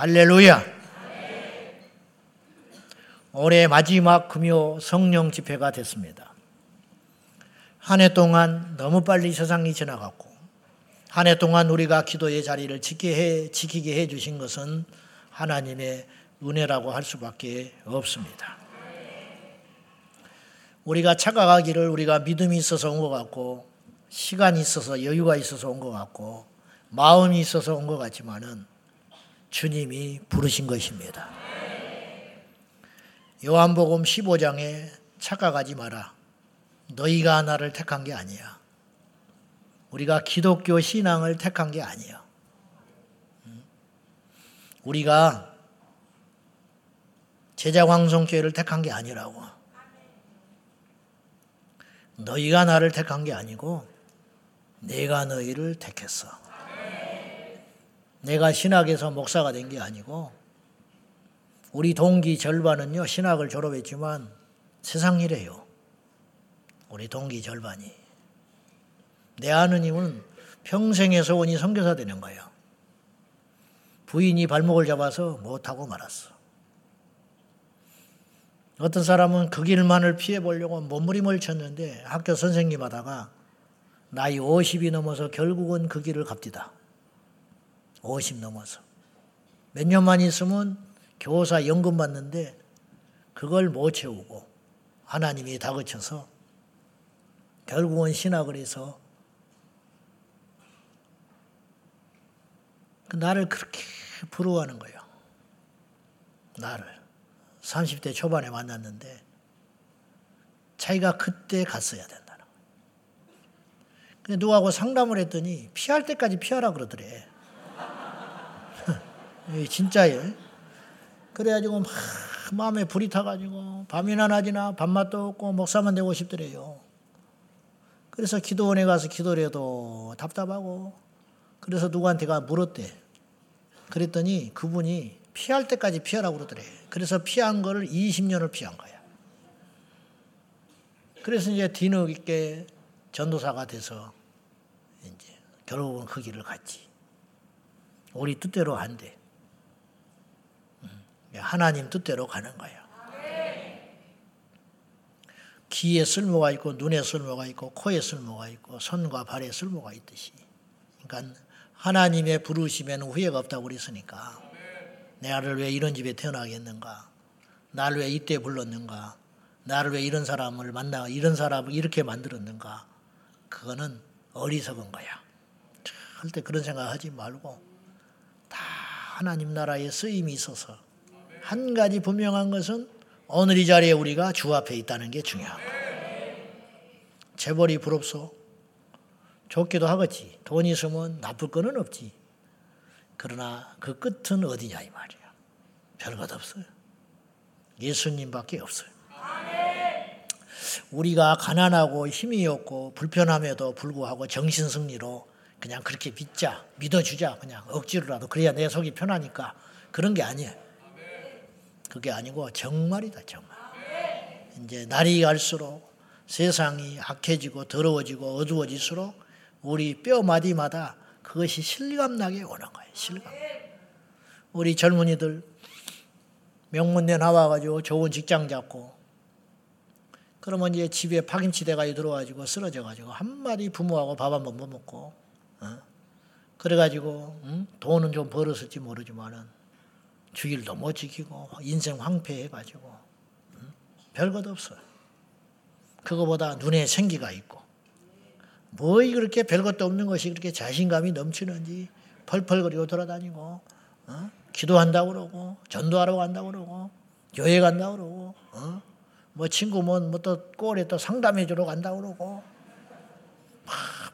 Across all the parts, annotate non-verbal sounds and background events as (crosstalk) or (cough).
할렐루야. 올해 마지막 금요 성령 집회가 됐습니다. 한 해 동안 너무 빨리 세상이 지나갔고, 한 해 동안 우리가 기도의 자리를 지키게 해, 지키게 해 주신 것은 하나님의 은혜라고 할 수밖에 없습니다. 우리가 착각하기를 우리가 믿음이 있어서 온 것 같고, 시간이 있어서 여유가 있어서 온 것 같고, 마음이 있어서 온 것 같지만은 주님이 부르신 것입니다. 요한복음 15장에 착각하지 마라. 너희가 나를 택한 게 아니야. 우리가 기독교 신앙을 택한 게 아니야. 우리가 제자광성교회를 택한 게 아니라고. 너희가 나를 택한 게 아니고 내가 너희를 택했어. 내가 신학에서 목사가 된 게 아니고 우리 동기 절반은요 신학을 졸업했지만 세상 일이에요. 우리 동기 절반이 내 아는 님은 평생의 소원이 선교사 되는 거예요. 부인이 발목을 잡아서 못하고 말았어. 어떤 사람은 그 길만을 피해 보려고 몸부림을 쳤는데 학교 선생님 하다가 나이 50이 넘어서 결국은 그 길을 갑디다. 50 넘어서. 몇 년만 있으면 교사 연금 받는데 그걸 못 채우고 하나님이 다그쳐서 결국은 신학을 해서 그 나를 그렇게 부러워하는 거예요. 나를. 30대 초반에 만났는데 자기가 그때 갔어야 된다는 거예요. 누구하고 상담을 했더니 피할 때까지 피하라 그러더래. 진짜예. 그래가지고 막 마음에 불이 타가지고 밤이나 낮이나 밥맛도 없고 목사만 되고 싶더래요. 그래서 기도원에 가서 기도를 해도 답답하고 그래서 누구한테 가 물었대. 그랬더니 그분이 피할 때까지 피하라고 그러더래. 그래서 피한 거를 20년을 피한 거야. 그래서 이제 뒤늦게 전도사가 돼서 이제 결국은 그 길을 갔지. 우리 뜻대로 안 돼. 하나님 뜻대로 가는 거예요. 귀에 쓸모가 있고 눈에 쓸모가 있고 코에 쓸모가 있고 손과 발에 쓸모가 있듯이. 그러니까 하나님의 부르심에는 후회가 없다고 그랬으니까 나를 왜 이런 집에 태어나겠는가? 나를 왜 이때 불렀는가? 나를 왜 이런 사람을 만나 이런 사람을 이렇게 만들었는가? 그거는 어리석은 거야. 절대 그런 생각하지 말고 다 하나님 나라의 쓰임이 있어서 한 가지 분명한 것은 오늘 이 자리에 우리가 주 앞에 있다는 게 거예요. 재벌이 부럽소. 좋기도 하겠지. 돈 있으면 나쁠 거는 없지. 그러나 그 끝은 어디냐 이 말이야. 별것 없어요. 예수님밖에 없어요. 우리가 가난하고 힘이 없고 불편함에도 불구하고 정신 승리로 그냥 그렇게 믿자, 믿어주자, 그냥 억지로라도 그래야 내 속이 편하니까 그런 게 아니에요. 그게 아니고 정말이다, 정말. 이제 날이 갈수록 세상이 악해지고 더러워지고 어두워질수록 우리 뼈 마디마다 그것이 실감나게 오는 거예요. 실감. 우리 젊은이들 명문대 나와가지고 좋은 직장 잡고 그러면 이제 집에 파김치 대가리 들어가지고 쓰러져가지고 한마디 부모하고 밥 한 번 못 먹고 어? 그래가지고 응? 돈은 좀 벌었을지 모르지만은 주일도 못 지키고 인생 황폐해가지고 응? 별것 없어요. 그거보다 눈에 생기가 있고 뭐 그렇게 별것도 없는 것이 그렇게 자신감이 넘치는지 펄펄거리고 돌아다니고 어? 기도한다고 그러고 전도하러 간다고 그러고 교회 간다고 그러고 어? 뭐 친구 뭐또 꼴에 또 상담해 주러 간다고 그러고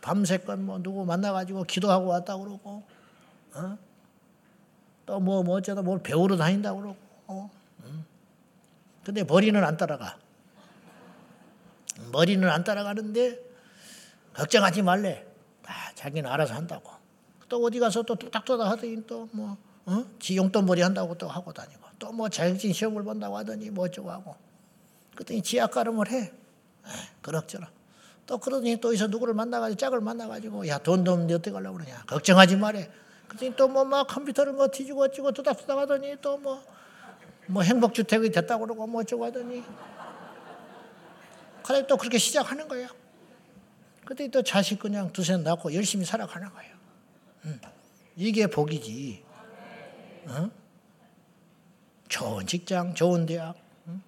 밤새껏 뭐 누구 만나가지고 기도하고 왔다고 그러고 어? 또 뭐 뭐 어쩌다 뭘 배우러 다닌다고 그러고 어? 응. 근데 머리는 안 따라가. 머리는 안 따라가는데 걱정하지 말래. 다 자기는 알아서 한다고. 또 어디 가서 또 뚝딱뚝딱 하더니 또뭐 어? 지 용돈벌이 한다고 또 하고 다니고. 또 뭐 자격증 시험을 본다고 하더니 뭐 어쩌고 하고. 그랬더니 지약 가름을 해. 그럭저럭. 또 그러더니 또 이서 누구를 만나가지고 짝을 만나가지고 야 돈도 없는데 어떻게 하려고 그러냐. 걱정하지 말해 그랬더니 또 뭐 막 컴퓨터를 뭐 뒤지고 어찌고 두닥두닥 하더니 또 뭐 뭐 행복주택이 됐다고 그러고 뭐 어쩌고 하더니 그래 또 그렇게 시작하는 거예요. 그때 또 자식 그냥 두세 낳고 열심히 살아가는 거예요. 응. 이게 복이지. 응? 좋은 직장, 좋은 대학, 응?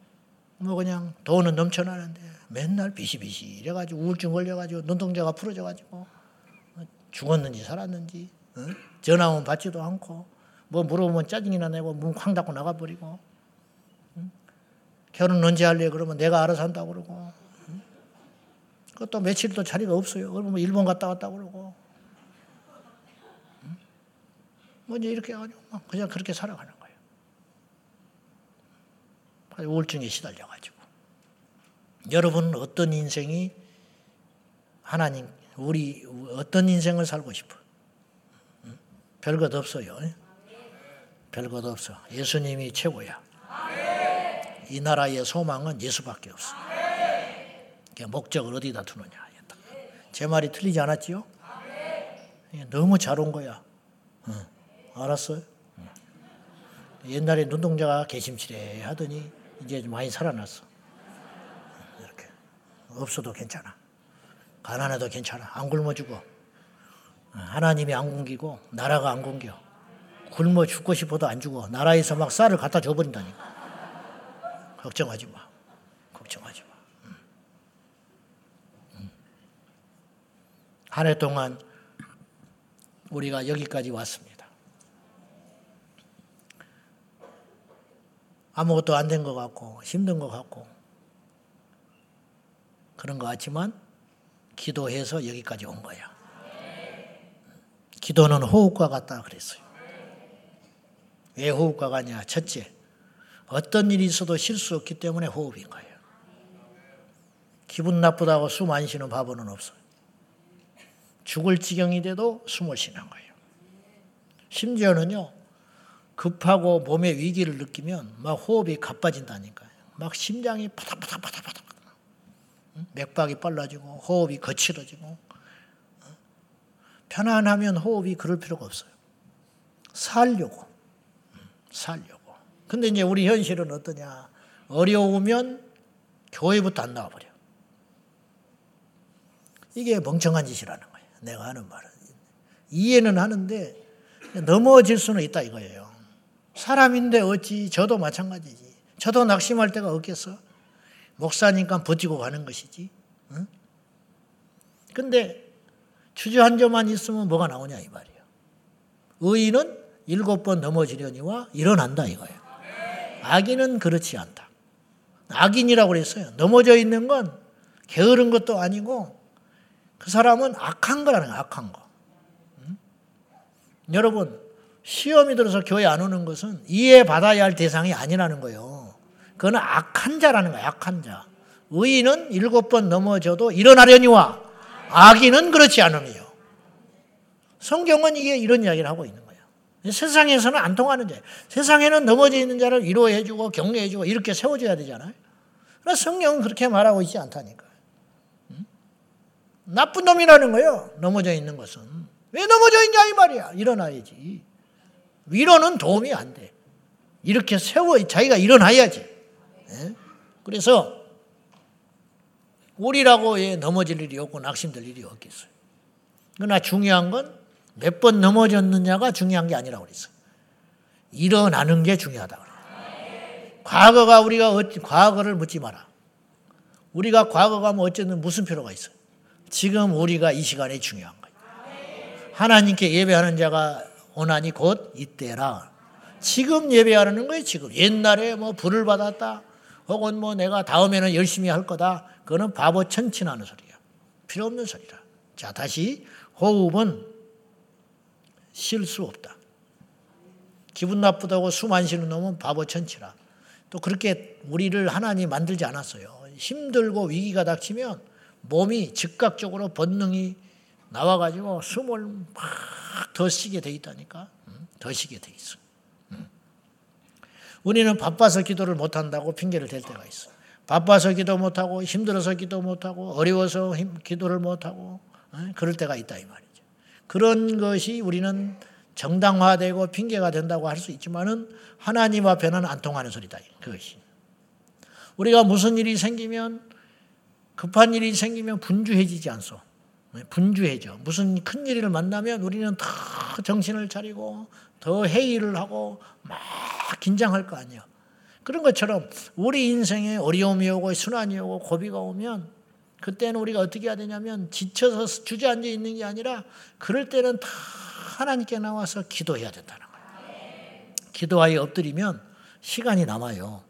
뭐 그냥 돈은 넘쳐나는데 맨날 비시비시 이래가지고 우울증 걸려가지고 눈동자가 부러져가지고 죽었는지 살았는지 전화 오면 받지도 않고 뭐 물어보면 짜증이나 내고 문쾅 닫고 나가버리고 결혼 언제 할래 그러면 내가 알아서 한다고 그러고 그것도 며칠 또 자리가 없어요. 그러면 뭐 일본 갔다 왔다 그러고 뭐 이제 이렇게 해가지고 그냥 그렇게 살아가는 거예요. 우울증에 시달려가지고 여러분은 어떤 인생이 하나님 우리 어떤 인생을 살고 싶어? 별것 없어요. 별것 없어. 예수님이 최고야. 이 나라의 소망은 예수밖에 없어. 목적을 어디다 두느냐. 제 말이 틀리지 않았지요? 너무 잘 온 거야. 어, 알았어요? 옛날에 눈동자가 개심치레 하더니 이제 많이 살아났어. 이렇게 없어도 괜찮아. 가난해도 괜찮아. 안 굶어주고 하나님이 안 굶기고 나라가 안 굶겨. 굶어 죽고 싶어도 안 죽어. 나라에서 막 쌀을 갖다 줘버린다니까. 걱정하지 마. 걱정하지 마. 한해 동안 우리가 여기까지 왔습니다. 아무것도 안 된 것 같고 힘든 것 같고 그런 것 같지만 기도해서 여기까지 온 거야. 기도는 호흡과 같다 그랬어요. 왜 호흡과 같냐? 첫째, 어떤 일이 있어도 실수 없기 때문에 호흡인 거예요. 기분 나쁘다고 숨 안 쉬는 바보는 없어요. 죽을 지경이 돼도 숨을 쉬는 거예요. 심지어는요, 급하고 몸에 위기를 느끼면 막 호흡이 가빠진다니까요. 막 심장이 파닥파닥파닥파닥. 맥박이 빨라지고 호흡이 거칠어지고 편안하면 호흡이 그럴 필요가 없어요. 살려고. 살려고. 근데 이제 우리 현실은 어떠냐. 어려우면 교회부터 안 나와버려. 이게 멍청한 짓이라는 거예요. 내가 하는 말은. 이해는 하는데 넘어질 수는 있다 이거예요. 사람인데 어찌 저도 마찬가지지. 저도 낙심할 때가 없겠어. 목사니까 버티고 가는 것이지. 응? 근데 주저앉아만 있으면 뭐가 나오냐 이 말이에요. 의인은 일곱 번 넘어지려니와 일어난다 이거예요. 악인은 그렇지 않다. 악인이라고 그랬어요. 넘어져 있는 건 게으른 것도 아니고 그 사람은 악한 거라는 거예요. 악한 거. 응? 여러분 시험이 들어서 교회 안 오는 것은 이해받아야 할 대상이 아니라는 거예요. 그거는 악한 자라는 거예요. 악한 자. 의인은 일곱 번 넘어져도 일어나려니와 악인은 그렇지 않으며. 성경은 이게 이런 이야기를 하고 있는 거예요. 세상에서는 안 통하는 자. 세상에는 넘어져 있는 자를 위로해주고 격려해주고 이렇게 세워줘야 되잖아요. 그러나 성경은 그렇게 말하고 있지 않다니까. 응? 나쁜 놈이라는 거예요. 넘어져 있는 것은. 왜 넘어져 있냐 이 말이야. 일어나야지. 위로는 도움이 안 돼. 이렇게 세워 자기가 일어나야지. 네? 그래서 우리라고 넘어질 일이 없고 낙심될 일이 없겠어요. 그러나 중요한 건 몇 번 넘어졌느냐가 중요한 게 아니라고 그랬어요. 일어나는 게 중요하다. 과거가 우리가 어찌, 과거를 묻지 마라. 우리가 과거가 뭐 어쨌든 무슨 필요가 있어요. 지금 우리가 이 시간이 중요한 거예요. 하나님께 예배하는 자가 오나니 곧 이때라. 지금 예배하는 거예요, 지금. 옛날에 뭐 불을 받았다. 혹은 뭐 내가 다음에는 열심히 할 거다. 그거는 바보 천친하는 소리야. 필요 없는 소리라. 자, 다시 호흡은 쉴 수 없다. 기분 나쁘다고 숨 안 쉬는 놈은 바보 천치라. 또 그렇게 우리를 하나님 만들지 않았어요. 힘들고 위기가 닥치면 몸이 즉각적으로 본능이 나와가지고 숨을 막 더 쉬게 돼 있다니까. 더 쉬게 돼 있어. 우리는 바빠서 기도를 못한다고 핑계를 댈 때가 있어. 바빠서 기도 못하고 힘들어서 기도 못하고 어려워서 힘, 기도를 못하고 그럴 때가 있다 이 말이죠. 그런 것이 우리는 정당화되고 핑계가 된다고 할 수 있지만은 하나님 앞에는 안 통하는 소리다. 그것이. 우리가 무슨 일이 생기면 급한 일이 생기면 분주해지지 않소. 네, 분주해져. 무슨 큰 일을 만나면 우리는 더 정신을 차리고 더 회의를 하고 막 긴장할 거 아니야. 그런 것처럼 우리 인생에 어려움이 오고 순환이 오고 고비가 오면 그때는 우리가 어떻게 해야 되냐면 지쳐서 주저앉아 있는 게 아니라 그럴 때는 다 하나님께 나와서 기도해야 된다는 거예요. 기도하여 엎드리면 시간이 남아요.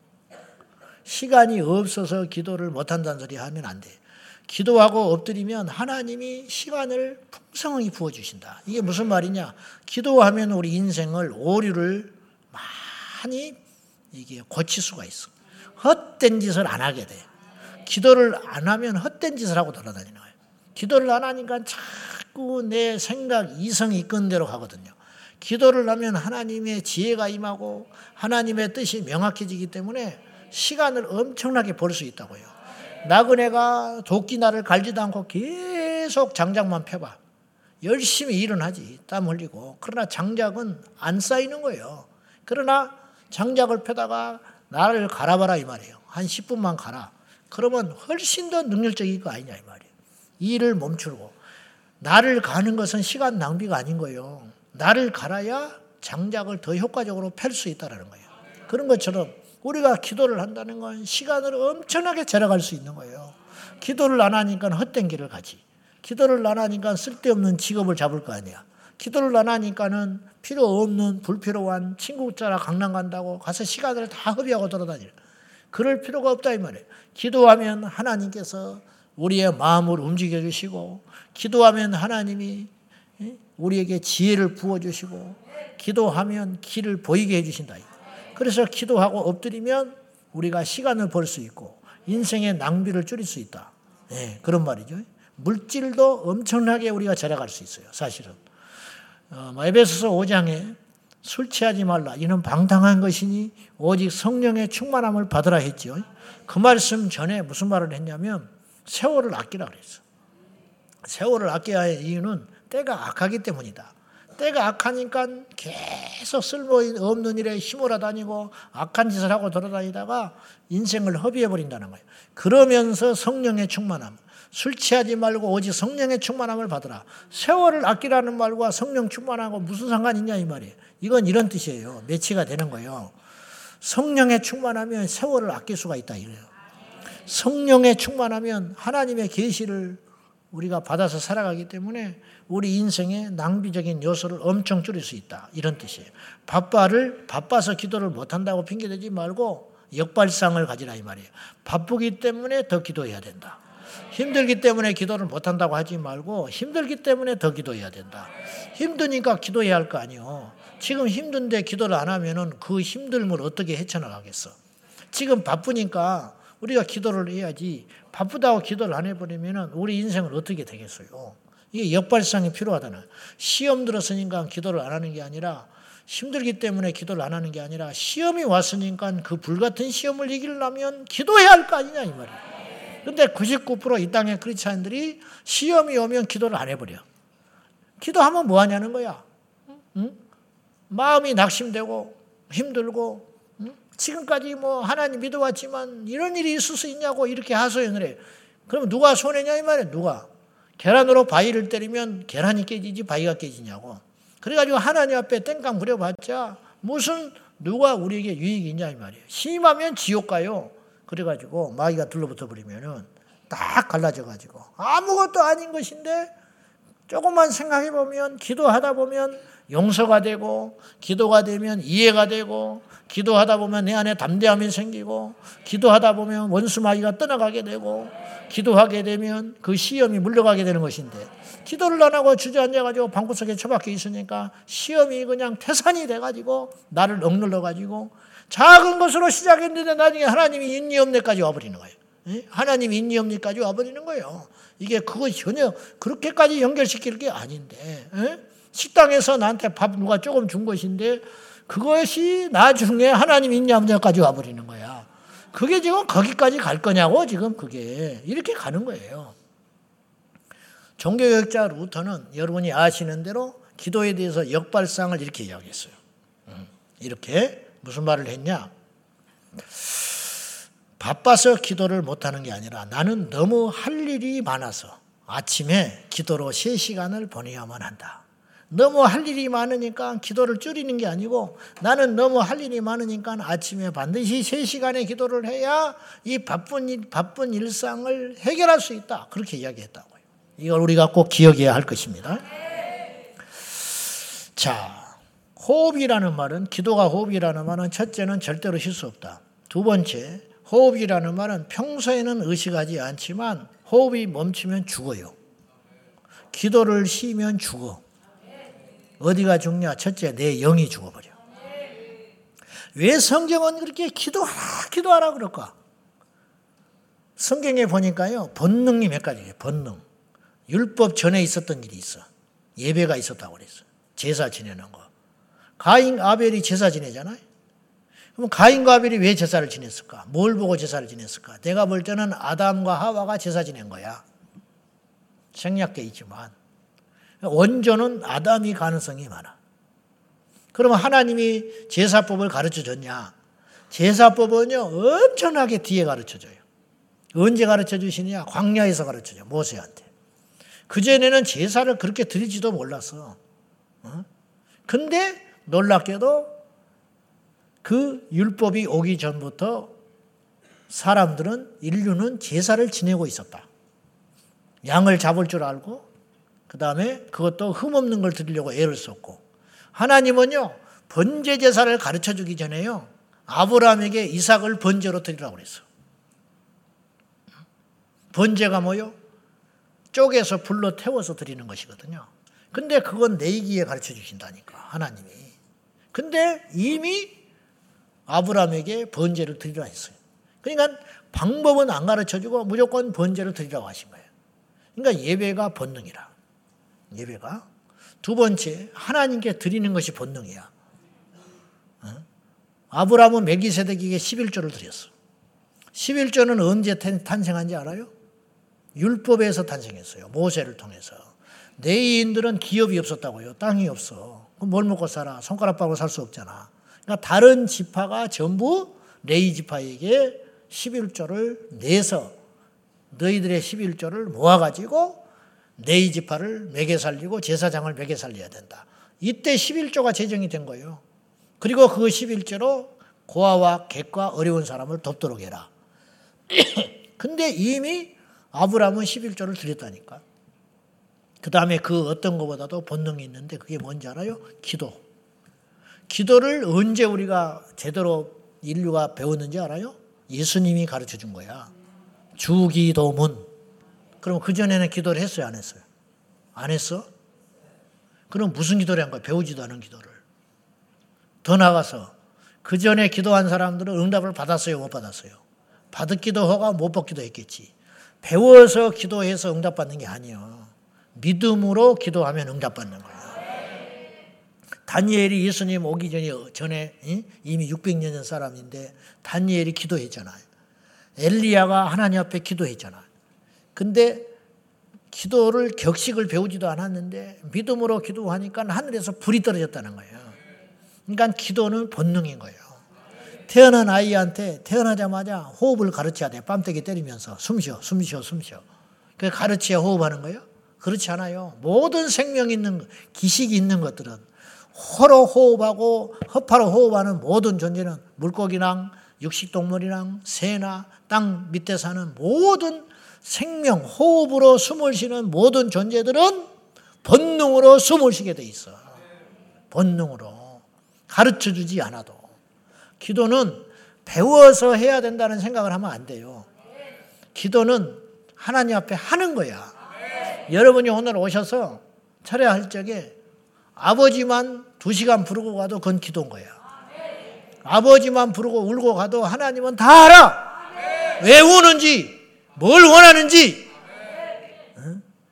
시간이 없어서 기도를 못한다는 소리 하면 안 돼. 기도하고 엎드리면 하나님이 시간을 풍성하게 부어주신다. 이게 무슨 말이냐? 기도하면 우리 인생을 오류를 많이 이게 고칠 수가 있어. 헛된 짓을 안 하게 돼. 기도를 안 하면 헛된 짓을 하고 돌아다니는 거예요. 기도를 안 하니까 자꾸 내 생각, 이성이 이끈 대로 가거든요. 기도를 하면 하나님의 지혜가 임하고 하나님의 뜻이 명확해지기 때문에 시간을 엄청나게 벌 수 있다고요. 나그네가 도끼날을 갈지도 않고 계속 장작만 펴봐. 열심히 일은 하지. 땀 흘리고. 그러나 장작은 안 쌓이는 거예요. 그러나 장작을 펴다가 나를 갈아봐라 이 말이에요. 한 10분만 갈아. 그러면 훨씬 더 능률적일 거 아니냐 이 말이에요. 일을 멈추고. 나를 가는 것은 시간 낭비가 아닌 거예요. 나를 갈아야 장작을 더 효과적으로 펼 수 있다는 거예요. 그런 것처럼 우리가 기도를 한다는 건 시간을 엄청나게 절약할 수 있는 거예요. 기도를 안 하니까 헛된 길을 가지. 기도를 안 하니까 쓸데없는 직업을 잡을 거 아니야. 기도를 안 하니까는 필요 없는 불필요한 친구 짜라 강남 간다고 가서 시간을 다 허비하고 돌아다니는. 그럴 필요가 없다 이 말이에요. 기도하면 하나님께서 우리의 마음을 움직여 주시고 기도하면 하나님이 우리에게 지혜를 부어 주시고 기도하면 길을 보이게 해 주신다. 그래서 기도하고 엎드리면 우리가 시간을 벌 수 있고 인생의 낭비를 줄일 수 있다. 네, 그런 말이죠. 물질도 엄청나게 우리가 절약할 수 있어요. 사실은. 어, 뭐 에베소서 5장에 술 취하지 말라. 이는 방탕한 것이니 오직 성령의 충만함을 받으라 했죠. 그 말씀 전에 무슨 말을 했냐면 세월을 아끼라 그랬어. 세월을 아껴야 할 이유는 때가 악하기 때문이다. 때가 악하니까 계속 쓸모없는 일에 힘을 다니고 악한 짓을 하고 돌아다니다가 인생을 허비해 버린다는 거예요. 그러면서 성령의 충만함. 술 취하지 말고 오직 성령의 충만함을 받으라. 세월을 아끼라는 말과 성령 충만하고 무슨 상관이 있냐 이 말이에요. 이건 이런 뜻이에요. 매치가 되는 거예요. 성령의 충만하면 세월을 아낄 수가 있다 이래요. 성령의 충만하면 하나님의 계시를 우리가 받아서 살아가기 때문에 우리 인생의 낭비적인 요소를 엄청 줄일 수 있다. 이런 뜻이에요. 바빠를 바빠서 기도를 못 한다고 핑계 대지 말고 역발상을 가지라 이 말이에요. 바쁘기 때문에 더 기도해야 된다. 힘들기 때문에 기도를 못 한다고 하지 말고 힘들기 때문에 더 기도해야 된다. 힘드니까 기도해야 할 거 아니요. 지금 힘든데 기도를 안 하면은 그 힘듦을 어떻게 헤쳐나가겠어? 지금 바쁘니까 우리가 기도를 해야지 바쁘다고 기도를 안 해버리면 우리 인생은 어떻게 되겠어요? 이게 역발상이 필요하다는 시험 들었으니까 기도를 안 하는 게 아니라 힘들기 때문에 기도를 안 하는 게 아니라 시험이 왔으니까 그 불같은 시험을 이기려면 기도해야 할 거 아니냐 이 말이에요. 근데 99%이 땅의 크리스찬들이 시험이 오면 기도를 안 해버려. 기도하면 뭐 하냐는 거야. 응? 마음이 낙심되고 힘들고 지금까지 뭐 하나님 믿어왔지만 이런 일이 있을 수 있냐고 이렇게 하소연을 해. 그럼 누가 손해냐 이 말이야. 누가? 계란으로 바위를 때리면 계란이 깨지지 바위가 깨지냐고. 그래가지고 하나님 앞에 땡깡 부려봤자 무슨 누가 우리에게 유익이 있냐 이 말이에요. 심하면 지옥 가요. 그래가지고 마귀가 둘러붙어 버리면은 딱 갈라져가지고 아무것도 아닌 것인데 조금만 생각해 보면 기도하다 보면 용서가 되고 기도가 되면 이해가 되고 기도하다 보면 내 안에 담대함이 생기고 기도하다 보면 원수 마귀가 떠나가게 되고 기도하게 되면 그 시험이 물러가게 되는 것인데 기도를 안 하고 주저앉아 가지고 방구석에 처박혀 있으니까 시험이 그냥 태산이 돼 가지고 나를 억눌러 가지고 작은 것으로 시작했는데 나중에 하나님이 있니 없니까지 와버리는 거예요. 하나님 있니 없니까지 와버리는 거예요. 이게 그거 전혀 그렇게까지 연결시킬 게 아닌데 식당에서 나한테 밥 누가 조금 준 것인데 그것이 나중에 하나님 없냐까지 와버리는 거야. 그게 지금 거기까지 갈 거냐고 지금 그게 이렇게 가는 거예요. 종교교육자 루터는 여러분이 아시는 대로 기도에 대해서 역발상을 이렇게 이야기했어요. 음, 이렇게 무슨 말을 했냐? 바빠서 기도를 못하는 게 아니라 나는 너무 할 일이 많아서 아침에 기도로 3시간을 보내야만 한다. 너무 할 일이 많으니까 기도를 줄이는 게 아니고 나는 너무 할 일이 많으니까 아침에 반드시 3시간의 기도를 해야 이 바쁜, 바쁜 일상을 해결할 수 있다. 그렇게 이야기했다고요. 이걸 우리가 꼭 기억해야 할 것입니다. 자, 호흡이라는 말은, 기도가 호흡이라는 말은 첫째는 절대로 쉴수 없다. 두 번째, 호흡이라는 말은 평소에는 의식하지 않지만 호흡이 멈추면 죽어요. 기도를 쉬면 죽어. 어디가 죽냐? 첫째, 내 영이 죽어버려. 왜 성경은 그렇게 기도하라, 기도하라 그럴까? 성경에 보니까요, 본능이 몇 가지예요, 본능. 율법 전에 있었던 일이 있어. 예배가 있었다고 그랬어. 제사 지내는 거. 가인, 아벨이 제사 지내잖아요. 그럼 가인과 아벨이 왜 제사를 지냈을까? 뭘 보고 제사를 지냈을까? 내가 볼 때는 아담과 하와가 제사 지낸 거야. 생략돼 있지만. 원조는 아담이 가능성이 많아. 그러면 하나님이 제사법을 가르쳐 줬냐? 제사법은요, 엄청나게 뒤에 가르쳐 줘요. 언제 가르쳐 주시냐? 광야에서 가르쳐 줘, 모세한테. 그전에는 제사를 그렇게 드리지도 몰랐어. 어? 근데 놀랍게도 그 율법이 오기 전부터 사람들은, 인류는 제사를 지내고 있었다. 양을 잡을 줄 알고, 그 다음에 그것도 흠없는 걸 드리려고 애를 썼고 하나님은요 번제 제사를 가르쳐 주기 전에요 아브라함에게 이삭을 번제로 드리라고 그랬어. 번제가 뭐요? 쪼개서 불로 태워서 드리는 것이거든요. 근데 그건 내기에 가르쳐 주신다니까 하나님이. 근데 이미 아브라함에게 번제를 드리라 했어요. 그러니까 방법은 안 가르쳐 주고 무조건 번제를 드리라고 하신 거예요. 그러니까 예배가 본능이라. 예배가. 두 번째, 하나님께 드리는 것이 본능이야. 어? 아브라함은 메기세덱에게 11조를 드렸어. 11조는 언제 탄생한지 알아요? 율법에서 탄생했어요. 모세를 통해서. 내인들은 기업이 없었다고요. 땅이 없어. 그럼 뭘 먹고 살아? 손가락밥으로 살 수 없잖아. 그러니까 다른 지파가 전부 레이 지파에게 11조를 내서 너희들의 11조를 모아가지고 네이 지파를 매개 살리고 제사장을 매개 살려야 된다. 이때 11조가 제정이 된 거예요. 그리고 그 11조로 고아와 객과 어려운 사람을 돕도록 해라. (clears throat) 근데 이미 아브라함은 11조를 드렸다니까. 그 다음에 그 어떤 것보다도 본능이 있는데 그게 뭔지 알아요? 기도. 기도를 언제 우리가 제대로 인류가 배웠는지 알아요? 예수님이 가르쳐 준 거야. 주기도문. 그럼 그전에는 기도를 했어요? 안 했어요? 안 했어? 그럼 무슨 기도를 한 거야? 배우지도 않은 기도를. 더 나가서 그 전에 기도한 사람들은 응답을 받았어요? 못 받았어요? 받았기도 하고 못 받기도 했겠지. 배워서 기도해서 응답받는 게 아니에요. 믿음으로 기도하면 응답받는 거예요. 다니엘이 예수님 오기 전에, 전에 이미 600년 전 사람인데 다니엘이 기도했잖아요. 엘리야가 하나님 앞에 기도했잖아요. 근데 기도를 격식을 배우지도 않았는데 믿음으로 기도하니까 하늘에서 불이 떨어졌다는 거예요. 그러니까 기도는 본능인 거예요. 태어난 아이한테 태어나자마자 호흡을 가르쳐야 돼. 뺨때기 때리면서 숨 쉬어, 숨 쉬어, 숨 쉬어. 그 가르쳐야 호흡하는 거예요? 그렇지 않아요. 모든 생명 있는 기식이 있는 것들은 호로 호흡하고 허파로 호흡하는 모든 존재는 물고기랑 육식동물이랑 새나 땅 밑에 사는 모든 생명, 호흡으로 숨을 쉬는 모든 존재들은 본능으로 숨을 쉬게 돼 있어. 본능으로. 가르쳐 주지 않아도. 기도는 배워서 해야 된다는 생각을 하면 안 돼요. 기도는 하나님 앞에 하는 거야. 여러분이 오늘 오셔서 차례할 적에 아버지만 두 시간 부르고 가도 그건 기도인 거야. 아버지만 부르고 울고 가도 하나님은 다 알아. 왜 우는지, 뭘 원하는지.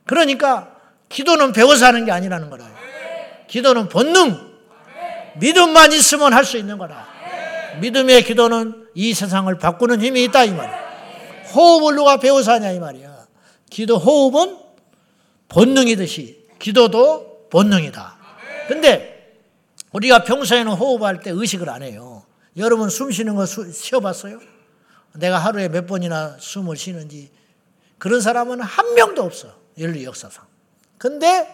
그러니까 기도는 배워서 하는 게 아니라는 거라. 기도는 본능. 믿음만 있으면 할 수 있는 거라. 믿음의 기도는 이 세상을 바꾸는 힘이 있다 이 말이야. 호흡을 누가 배워서 하냐 이 말이야. 기도 호흡은 본능이듯이 기도도 본능이다. 근데 우리가 평소에는 호흡할 때 의식을 안 해요. 여러분 숨 쉬는 거 쉬어봤어요? 내가 하루에 몇 번이나 숨을 쉬는지 그런 사람은 한 명도 없어. 인류 역사상. 근데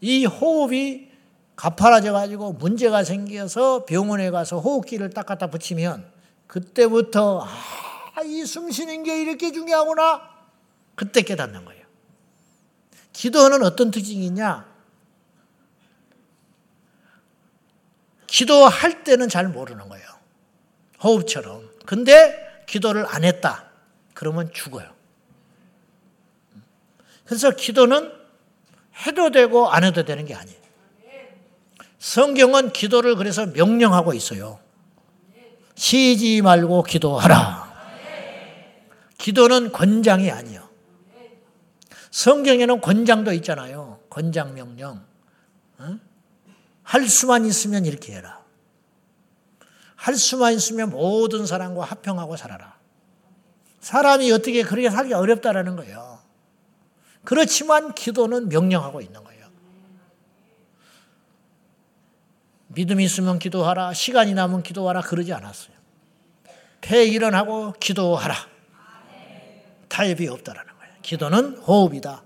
이 호흡이 가파라져 가지고 문제가 생겨서 병원에 가서 호흡기를 딱 갖다 붙이면 그때부터 아, 이 숨 쉬는 게 이렇게 중요하구나. 그때 깨닫는 거예요. 기도는 어떤 특징이 있냐? 기도할 때는 잘 모르는 거예요. 호흡처럼. 근데 기도를 안 했다. 그러면 죽어요. 그래서 기도는 해도 되고 안 해도 되는 게 아니에요. 성경은 기도를 그래서 명령하고 있어요. 쉬지 말고 기도하라. 기도는 권장이 아니요. 성경에는 권장도 있잖아요. 권장 명령. 어? 할 수만 있으면 이렇게 해라. 할 수만 있으면 모든 사람과 합평하고 살아라. 사람이 어떻게 그렇게 살기 어렵다라는 거예요. 그렇지만 기도는 명령하고 있는 거예요. 믿음이 있으면 기도하라. 시간이 남으면 기도하라. 그러지 않았어요. 폐 일어나고 기도하라. 타협이 없다라는. 기도는 호흡이다.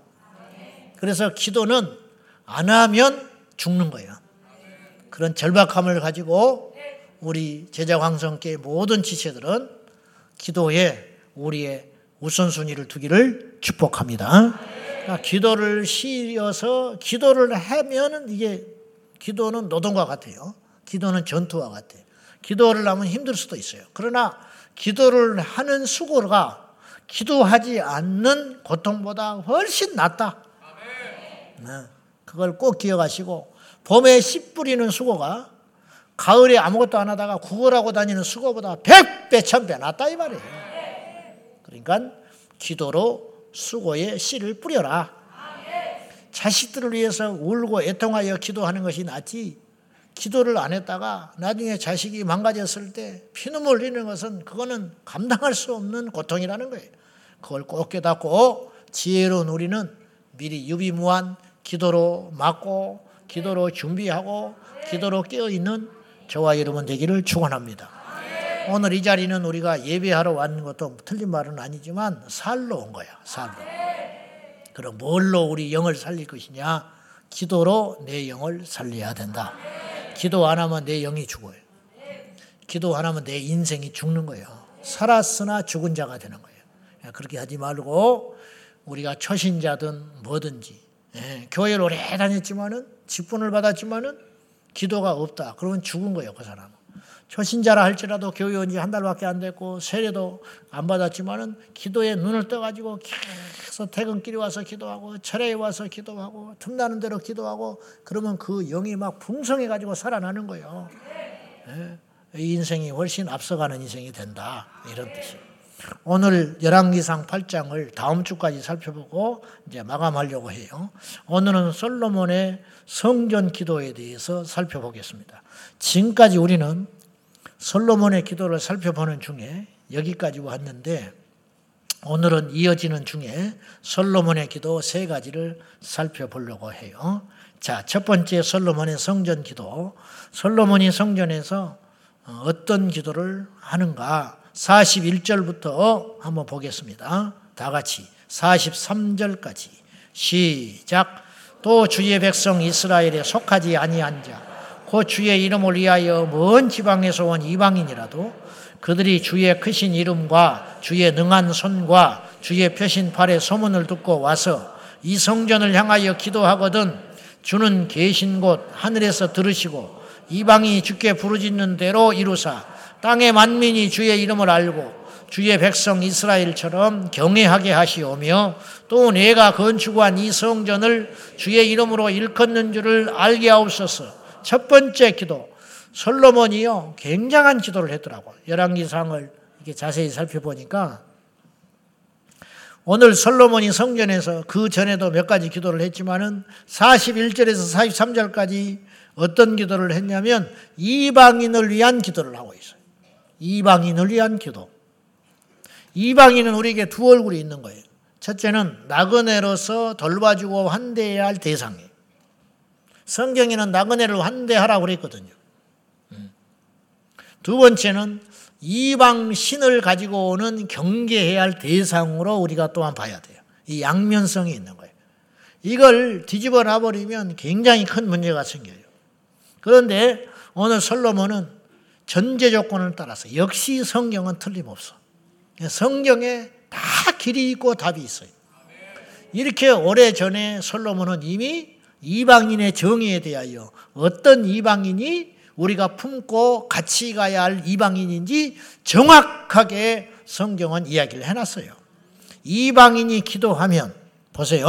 그래서 기도는 안 하면 죽는 거예요. 그런 절박함을 가지고 우리 제자광성계 모든 지체들은 기도에 우리의 우선순위를 두기를 축복합니다. 그러니까 기도를 실어서 기도를 하면 이게 기도는 노동과 같아요. 기도는 전투와 같아요. 기도를 하면 힘들 수도 있어요. 그러나 기도를 하는 수고가 기도하지 않는 고통보다 훨씬 낫다. 네. 그걸 꼭 기억하시고 봄에 씨 뿌리는 수고가 가을에 아무것도 안 하다가 구걸하고 다니는 수고보다 백배 천배 낫다 이 말이에요. 그러니까 기도로 수고에 씨를 뿌려라. 자식들을 위해서 울고 애통하여 기도하는 것이 낫지. 기도를 안 했다가 나중에 자식이 망가졌을 때 피눈물 흘리는 것은 그거는 감당할 수 없는 고통이라는 거예요. 그걸 꼭 깨닫고 지혜로운 우리는 미리 유비무한 기도로 막고 기도로 준비하고 기도로 깨어 있는 저와 여러분 되기를 축원합니다. 오늘 이 자리는 우리가 예배하러 왔는 것도 틀린 말은 아니지만 살로 온 거야. 살로. 그럼 뭘로 우리 영을 살릴 것이냐? 기도로 내 영을 살려야 된다. 기도 안 하면 내 영이 죽어요. 기도 안 하면 내 인생이 죽는 거예요. 살았으나 죽은 자가 되는 거예요. 그렇게 하지 말고 우리가 초신자든 뭐든지 예, 교회를 오래 다녔지만은 직분을 받았지만은 기도가 없다. 그러면 죽은 거예요, 그 사람은. 초신자라 할지라도 교회 온 지 한 달밖에 안 됐고 세례도 안 받았지만은 기도에 눈을 떠가지고 계속 퇴근길에 와서 기도하고 철회에 와서 기도하고 틈나는 대로 기도하고 그러면 그 영이 막 풍성해가지고 살아나는 거예요. 예. 이 인생이 훨씬 앞서가는 인생이 된다 이런 뜻이에요. 오늘 열왕기상 8장을 다음 주까지 살펴보고 이제 마감하려고 해요. 오늘은 솔로몬의 성전 기도에 대해서 살펴보겠습니다. 지금까지 우리는 솔로몬의 기도를 살펴보는 중에 여기까지 왔는데 오늘은 이어지는 중에 솔로몬의 기도 세 가지를 살펴보려고 해요. 자, 첫 번째 솔로몬의 성전 기도. 솔로몬이 성전에서 어떤 기도를 하는가? 41절부터 한번 보겠습니다. 다 같이 43절까지 시작. 또 주의 백성 이스라엘에 속하지 아니한 자, 곧 주의 이름을 위하여 먼 지방에서 온 이방인이라도 그들이 주의 크신 이름과 주의 능한 손과 주의 펴신 팔의 소문을 듣고 와서 이 성전을 향하여 기도하거든 주는 계신 곳 하늘에서 들으시고 이방이 주께 부르짖는 대로 이루사 땅의 만민이 주의 이름을 알고 주의 백성 이스라엘처럼 경외하게 하시오며 또 내가 건축한 이 성전을 주의 이름으로 일컫는 줄을 알게 하옵소서. 첫 번째 기도. 솔로몬이요 굉장한 기도를 했더라고. 열왕기상을 이렇게 자세히 살펴보니까 오늘 솔로몬이 성전에서 그 전에도 몇 가지 기도를 했지만은 41절에서 43절까지 어떤 기도를 했냐면 이방인을 위한 기도를 하고 있어요. 이방인을 위한 기도. 이방인은 우리에게 두 얼굴이 있는 거예요. 첫째는 나그네로서 돌봐주고 환대해야 할 대상이에요. 성경에는 나그네를 환대하라고 그랬거든요. 음. 두 번째는 이방 신을 가지고 오는 경계해야 할 대상으로 우리가 또한 봐야 돼요. 이 양면성이 있는 거예요. 이걸 뒤집어 놔버리면 굉장히 큰 문제가 생겨요. 그런데 오늘 솔로몬은 전제 조건을 따라서 역시 성경은 틀림없어. 성경에 다 길이 있고 답이 있어요. 이렇게 오래 전에 솔로몬은 이미 이방인의 정의에 대하여 어떤 이방인이 우리가 품고 같이 가야 할 이방인인지 정확하게 성경은 이야기를 해놨어요. 이방인이 기도하면 보세요.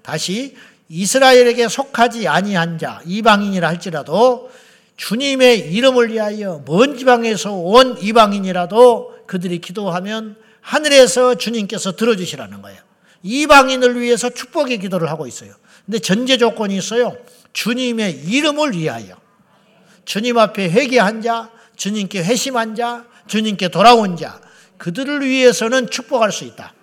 다시 이스라엘에게 속하지 아니한 자 이방인이라 할지라도 주님의 이름을 위하여 먼 지방에서 온 이방인이라도 그들이 기도하면 하늘에서 주님께서 들어주시라는 거예요. 이방인을 위해서 축복의 기도를 하고 있어요. 근데 전제 조건이 있어요. 주님의 이름을 위하여. 주님 앞에 회개한 자, 주님께 회심한 자, 주님께 돌아온 자, 그들을 위해서는 축복할 수 있다.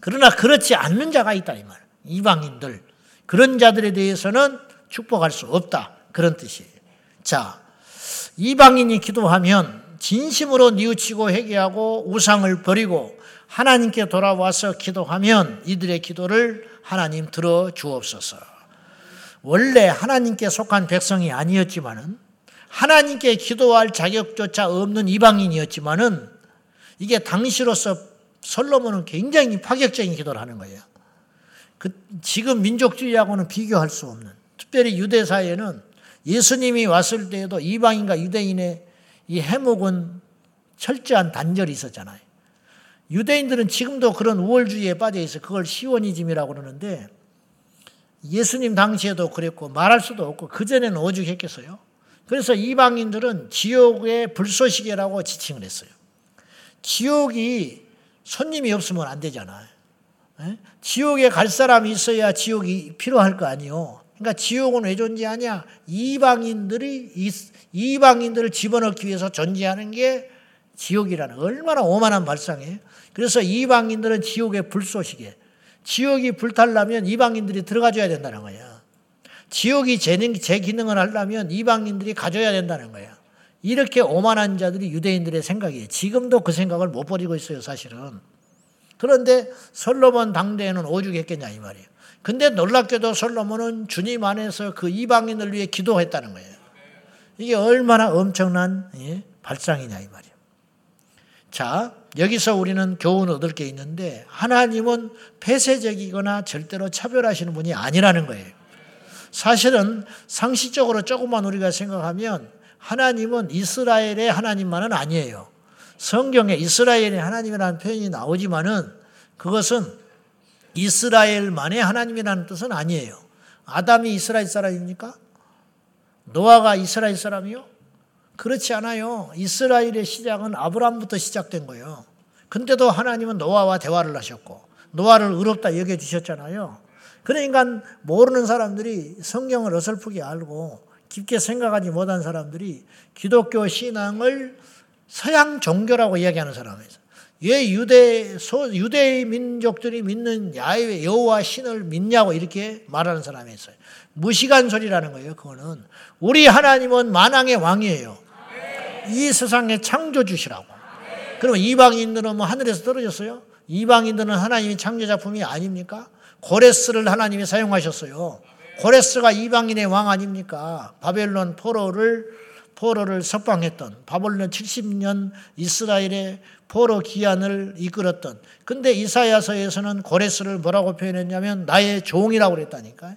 그러나 그렇지 않는 자가 있다 이 말. 이방인들 그런 자들에 대해서는 축복할 수 없다. 그런 뜻이에요. 자, 이방인이 기도하면 진심으로 뉘우치고 회개하고 우상을 버리고 하나님께 돌아와서 기도하면 이들의 기도를 하나님 들어 주옵소서. 원래 하나님께 속한 백성이 아니었지만은 하나님께 기도할 자격조차 없는 이방인이었지만은 이게 당시로서 솔로몬은 굉장히 파격적인 기도를 하는 거예요. 그 지금 민족주의하고는 비교할 수 없는 특별히 유대 사회는 예수님이 왔을 때에도 이방인과 유대인의 이 해목은 철저한 단절이 있었잖아요. 유대인들은 지금도 그런 우월주의에 빠져 있어 그걸 시원이즘이라고 그러는데 예수님 당시에도 그랬고 말할 수도 없고 그전에는 오죽했겠어요. 그래서 이방인들은 지옥의 불쏘시개라고 지칭을 했어요. 지옥이 손님이 없으면 안 되잖아요. 예? 지옥에 갈 사람이 있어야 지옥이 필요할 거 아니요. 그러니까 지옥은 왜 존재하냐? 이방인들이 이방인들을 집어넣기 위해서 존재하는 게 지옥이라는 얼마나 오만한 발상이에요. 그래서 이방인들은 지옥의 불쏘시개. 지옥이 불탈라면 이방인들이 들어가줘야 된다는 거야. 지옥이 제, 제 기능을 하려면 이방인들이 가져야 된다는 거야. 이렇게 오만한 자들이 유대인들의 생각이에요. 지금도 그 생각을 못 버리고 있어요, 사실은. 그런데 솔로몬 당대에는 오죽했겠냐 이 말이에요. 근데 놀랍게도 솔로몬은 주님 안에서 그 이방인을 위해 기도했다는 거예요. 이게 얼마나 엄청난 예, 발상이냐 이 말이에요. 자, 여기서 우리는 교훈 얻을 게 있는데 하나님은 폐쇄적이거나 절대로 차별하시는 분이 아니라는 거예요. 사실은 상식적으로 조금만 우리가 생각하면 하나님은 이스라엘의 하나님만은 아니에요. 성경에 이스라엘의 하나님이라는 표현이 나오지만은 그것은 이스라엘만의 하나님이라는 뜻은 아니에요. 아담이 이스라엘 사람입니까? 노아가 이스라엘 사람이요? 그렇지 않아요. 이스라엘의 시작은 아브라함부터 시작된 거예요. 근데도 하나님은 노아와 대화를 하셨고 노아를 의롭다 여겨 주셨잖아요. 그러니까 모르는 사람들이 성경을 어설프게 알고 깊게 생각하지 못한 사람들이 기독교 신앙을 서양 종교라고 이야기하는 사람이에요. 왜 유대 소 유대 민족들이 믿는 야훼 여호와 신을 믿냐고 이렇게 말하는 사람이 있어요. 무시간 소리라는 거예요. 그거는 우리 하나님은 만왕의 왕이에요. 이 세상의 창조주시라고. 그러면 이방인들은 뭐 하늘에서 떨어졌어요? 이방인들은 하나님의 창조 작품이 아닙니까? 고레스를 하나님이 사용하셨어요. 고레스가 이방인의 왕 아닙니까? 바벨론 포로를 포로를 석방했던 바벨론 70년 이스라엘의 포로 기한을 이끌었던 근데 이사야서에서는 고레스를 뭐라고 표현했냐면 나의 종이라고 그랬다니까요.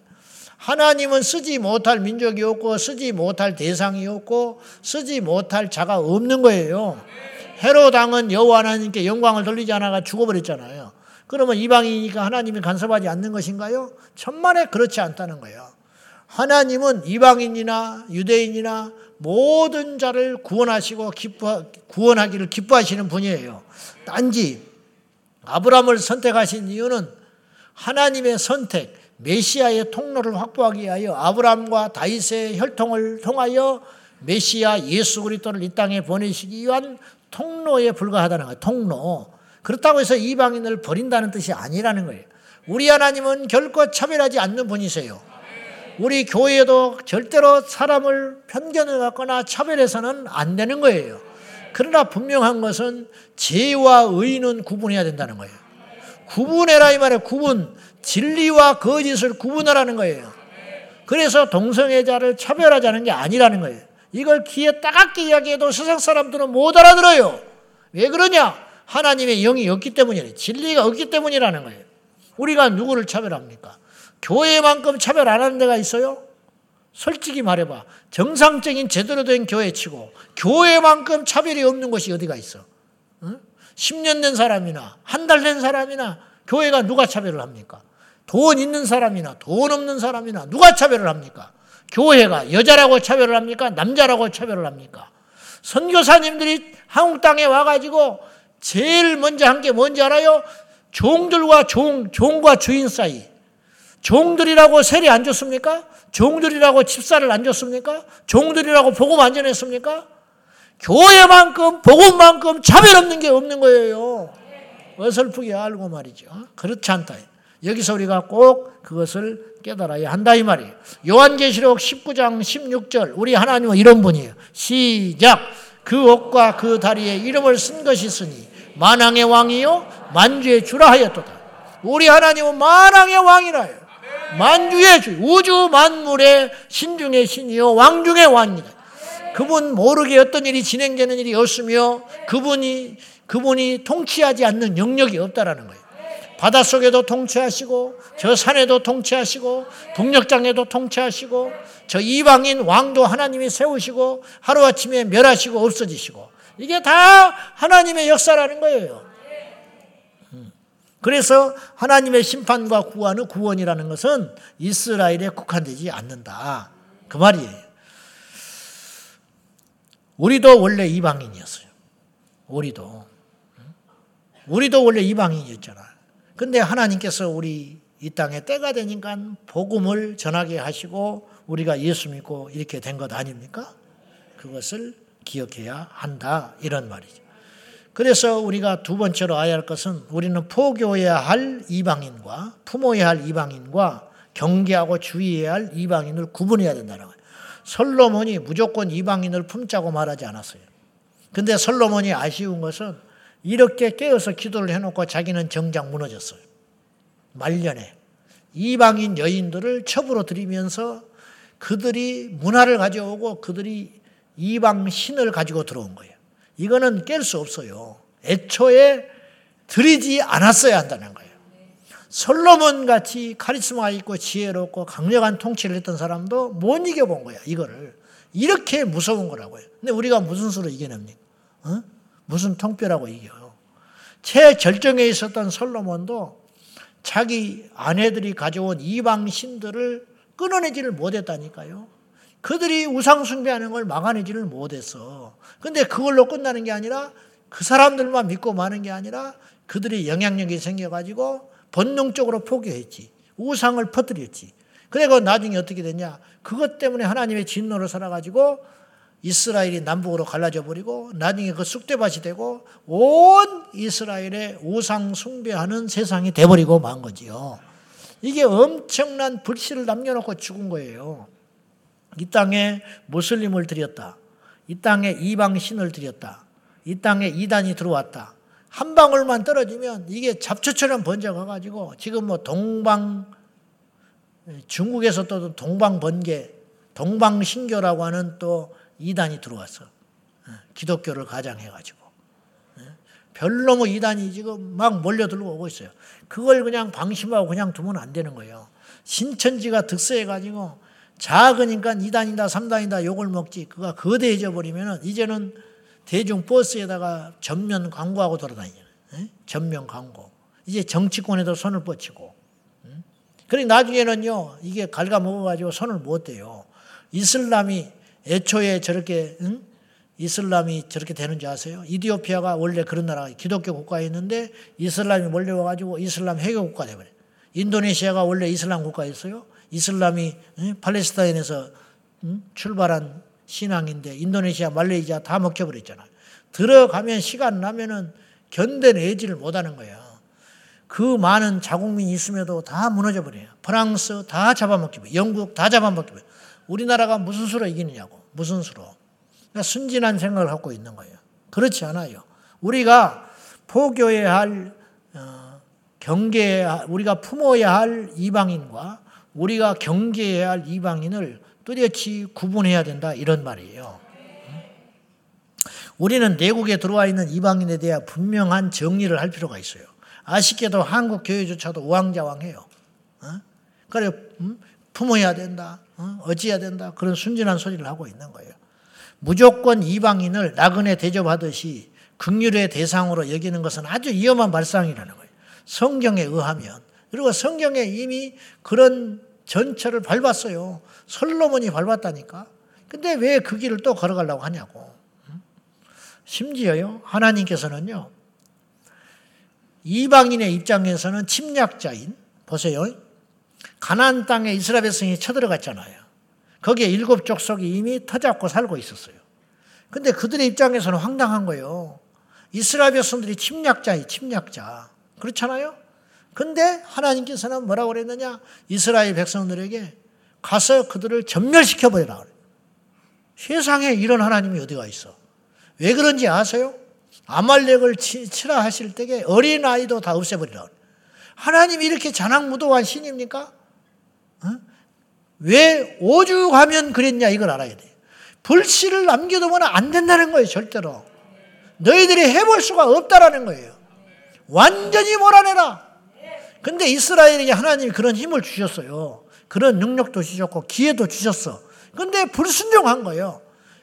하나님은 쓰지 못할 민족이 없고 쓰지 못할 대상이 없고 쓰지 못할 자가 없는 거예요. 헤롯 왕은 여호와 하나님께 영광을 돌리지 않아가 죽어버렸잖아요. 그러면 이방이니까 하나님이 간섭하지 않는 것인가요? 천만에 그렇지 않다는 거예요. 하나님은 이방인이나 유대인이나 모든 자를 구원하시고 기뻐, 구원하기를 기뻐하시는 분이에요. 단지 아브라함을 선택하신 이유는 하나님의 선택, 메시아의 통로를 확보하기 위하여 아브라함과 다윗의 혈통을 통하여 메시아 예수 그리스도를 이 땅에 보내시기 위한 통로에 불과하다는 거예요. 통로. 그렇다고 해서 이방인을 버린다는 뜻이 아니라는 거예요. 우리 하나님은 결코 차별하지 않는 분이세요. 우리 교회도 절대로 사람을 편견을 갖거나 차별해서는 안 되는 거예요. 그러나 분명한 것은 죄와 의는 구분해야 된다는 거예요. 구분해라 이 말에 구분. 진리와 거짓을 구분하라는 거예요. 그래서 동성애자를 차별하자는 게 아니라는 거예요. 이걸 귀에 따갑게 이야기해도 세상 사람들은 못 알아들어요. 왜 그러냐? 하나님의 영이 없기 때문이에요. 진리가 없기 때문이라는 거예요. 우리가 누구를 차별합니까? 교회만큼 차별 안 하는 데가 있어요? 솔직히 말해봐. 정상적인 제대로 된 교회치고 교회만큼 차별이 없는 곳이 어디가 있어? 응? 10년 된 사람이나 한 달 된 사람이나 교회가 누가 차별을 합니까? 돈 있는 사람이나 돈 없는 사람이나 누가 차별을 합니까? 교회가 여자라고 차별을 합니까? 남자라고 차별을 합니까? 선교사님들이 한국 땅에 와가지고 제일 먼저 한 게 뭔지 알아요? 종들과 종, 종과 주인 사이. 종들이라고 세례 안 줬습니까? 종들이라고 집사를 안 줬습니까? 종들이라고 복음 안 전했습니까? 교회만큼 복음만큼 차별 없는 게 없는 거예요. 어설프게 알고 말이죠. 그렇지 않다. 여기서 우리가 꼭 그것을 깨달아야 한다 이 말이에요. 요한계시록 19장 16절 우리 하나님은 이런 분이에요. 시작 그 옷과 그 다리에 이름을 쓴 것이 있으니 만왕의 왕이요 만주의 주라 하였도다. 우리 하나님은 만왕의 왕이라요. 만주의 주, 우주 만물의 신 중의 신이요 왕 중의 왕이다. 그분 모르게 어떤 일이 진행되는 일이 없으며 그분이 그분이 통치하지 않는 영역이 없다라는 거예요. 바닷속에도 통치하시고 저 산에도 통치하시고 동력장에도 통치하시고 저 이방인 왕도 하나님이 세우시고 하루아침에 멸하시고 없어지시고 이게 다 하나님의 역사라는 거예요. 음. 그래서 하나님의 심판과 구원은 구원이라는 것은 이스라엘에 국한되지 않는다. 그 말이에요. 우리도 원래 이방인이었어요. 우리도. 우리도 원래 이방인이었잖아. 근데 하나님께서 우리 이 땅에 때가 되니까 복음을 전하게 하시고 우리가 예수 믿고 이렇게 된 것 아닙니까? 그것을 기억해야 한다. 이런 말이죠. 그래서 우리가 두 번째로 알아야 할 것은 우리는 포교해야 할 이방인과 품어야 할 이방인과 경계하고 주의해야 할 이방인을 구분해야 된다는 거예요. 솔로몬이 무조건 이방인을 품자고 말하지 않았어요. 근데 솔로몬이 아쉬운 것은 이렇게 깨어서 기도를 해놓고 자기는 정작 무너졌어요. 말년에. 이방인 여인들을 첩으로 들이면서 그들이 문화를 가져오고 그들이 이방 신을 가지고 들어온 거예요. 이거는 깰 수 없어요. 애초에 들이지 않았어야 한다는 거예요. 솔로몬 같이 카리스마 있고 지혜롭고 강력한 통치를 했던 사람도 못 이겨본 거야, 이거를. 이렇게 무서운 거라고요. 근데 우리가 무슨 수로 이겨냅니까? 어? 무슨 통뼈라고 이겨요. 최절정에 있었던 솔로몬도 자기 아내들이 가져온 이방 신들을 끊어내지를 못했다니까요. 그들이 우상 숭배하는 걸 막아내지를 못했어. 근데 그걸로 끝나는 게 아니라 그 사람들만 믿고 마는 게 아니라 그들이 영향력이 생겨가지고 본능적으로 포기했지. 우상을 퍼뜨렸지. 그리고 나중에 어떻게 됐냐? 그것 때문에 하나님의 진노를 살아가지고 이스라엘이 남북으로 갈라져 버리고 나중에 그 쑥대밭이 되고 온 이스라엘의 우상 숭배하는 세상이 돼버리고 만 거지요. 이게 엄청난 불씨를 남겨놓고 죽은 거예요. 이 땅에 무슬림을 들였다. 이 땅에 이방 신을 들였다. 이 땅에 이단이 들어왔다. 한 방울만 떨어지면 이게 잡초처럼 번져가가지고 지금 뭐 동방 중국에서 또 동방 번개, 동방 신교라고 하는 또 이단이 들어왔어. 예, 기독교를 가장해가지고. 예, 별로 뭐 이단이 지금 막 몰려들고 오고 있어요. 그걸 그냥 방심하고 그냥 두면 안 되는 거예요. 신천지가 득세해가지고 작으니까 2단이다, 3단이다 욕을 먹지. 그가 거대해져 버리면 이제는 대중 버스에다가 전면 광고하고 돌아다니는 예? 전면 광고. 이제 정치권에도 손을 뻗치고. 그러니 나중에는요, 이게 갉아먹어가지고 손을 못 대요. 이슬람이 애초에 저렇게 응? 이슬람이 저렇게 되는 줄 아세요? 이디오피아가 원래 그런 나라가 기독교 국가였는데 이슬람이 몰려와가지고 이슬람 해교 국가 되버려. 인도네시아가 원래 이슬람 국가였어요. 이슬람이 응? 팔레스타인에서 응? 출발한 신앙인데 인도네시아, 말레이시아 다 먹혀버렸잖아. 들어가면 시간 나면은 견뎌내지를 못하는 거야. 그 많은 자국민이 있음에도 다 무너져 버려요. 프랑스 다 잡아먹히고 영국 다 잡아먹히고 우리나라가 무슨 수로 이기느냐고 무슨 수로. 그러니까 순진한 생각을 갖고 있는 거예요. 그렇지 않아요. 우리가 포교해야 할 어, 경계 우리가 품어야 할 이방인과 우리가 경계해야 할 이방인을 뚜렷이 구분해야 된다 이런 말이에요. 우리는 내국에 들어와 있는 이방인에 대한 분명한 정리를 할 필요가 있어요. 아쉽게도 한국 교회조차도 우왕좌왕해요. 어? 그래 음? 품어야 된다, 어? 어찌해야 된다 그런 순진한 소리를 하고 있는 거예요. 무조건 이방인을 나그네 대접하듯이 극률의 대상으로 여기는 것은 아주 위험한 발상이라는 거예요. 성경에 의하면 그리고 성경에 이미 그런 전철을 밟았어요. 솔로몬이 밟았다니까. 근데 왜 그 길을 또 걸어가려고 하냐고. 심지어요, 하나님께서는요, 이방인의 입장에서는 침략자인, 보세요. 가나안 땅에 이스라엘 백성이 쳐들어갔잖아요. 거기에 일곱 족속이 이미 터잡고 살고 있었어요. 근데 그들의 입장에서는 황당한 거예요. 이스라엘 백성들이 침략자이 침략자. 그렇잖아요? 근데 하나님께서는 뭐라고 그랬느냐? 이스라엘 백성들에게 가서 그들을 전멸시켜 버리라. 세상에 이런 하나님이 어디가 있어? 왜 그런지 아세요? 아말렉을 치라 하실 때에 어린 아이도 다 없애버리라. 하나님이 이렇게 자랑무도한 신입니까? 어? 왜 오죽하면 그랬냐 이걸 알아야 돼. 불씨를 남겨두면 안 된다는 거예요 절대로. 너희들이 해볼 수가 없다라는 거예요. 완전히 몰아내라. 근데 이스라엘에게 하나님이 그런 힘을 주셨어요. 그런 능력도 주셨고 기회도 주셨어. 근데 불순종한 거예요.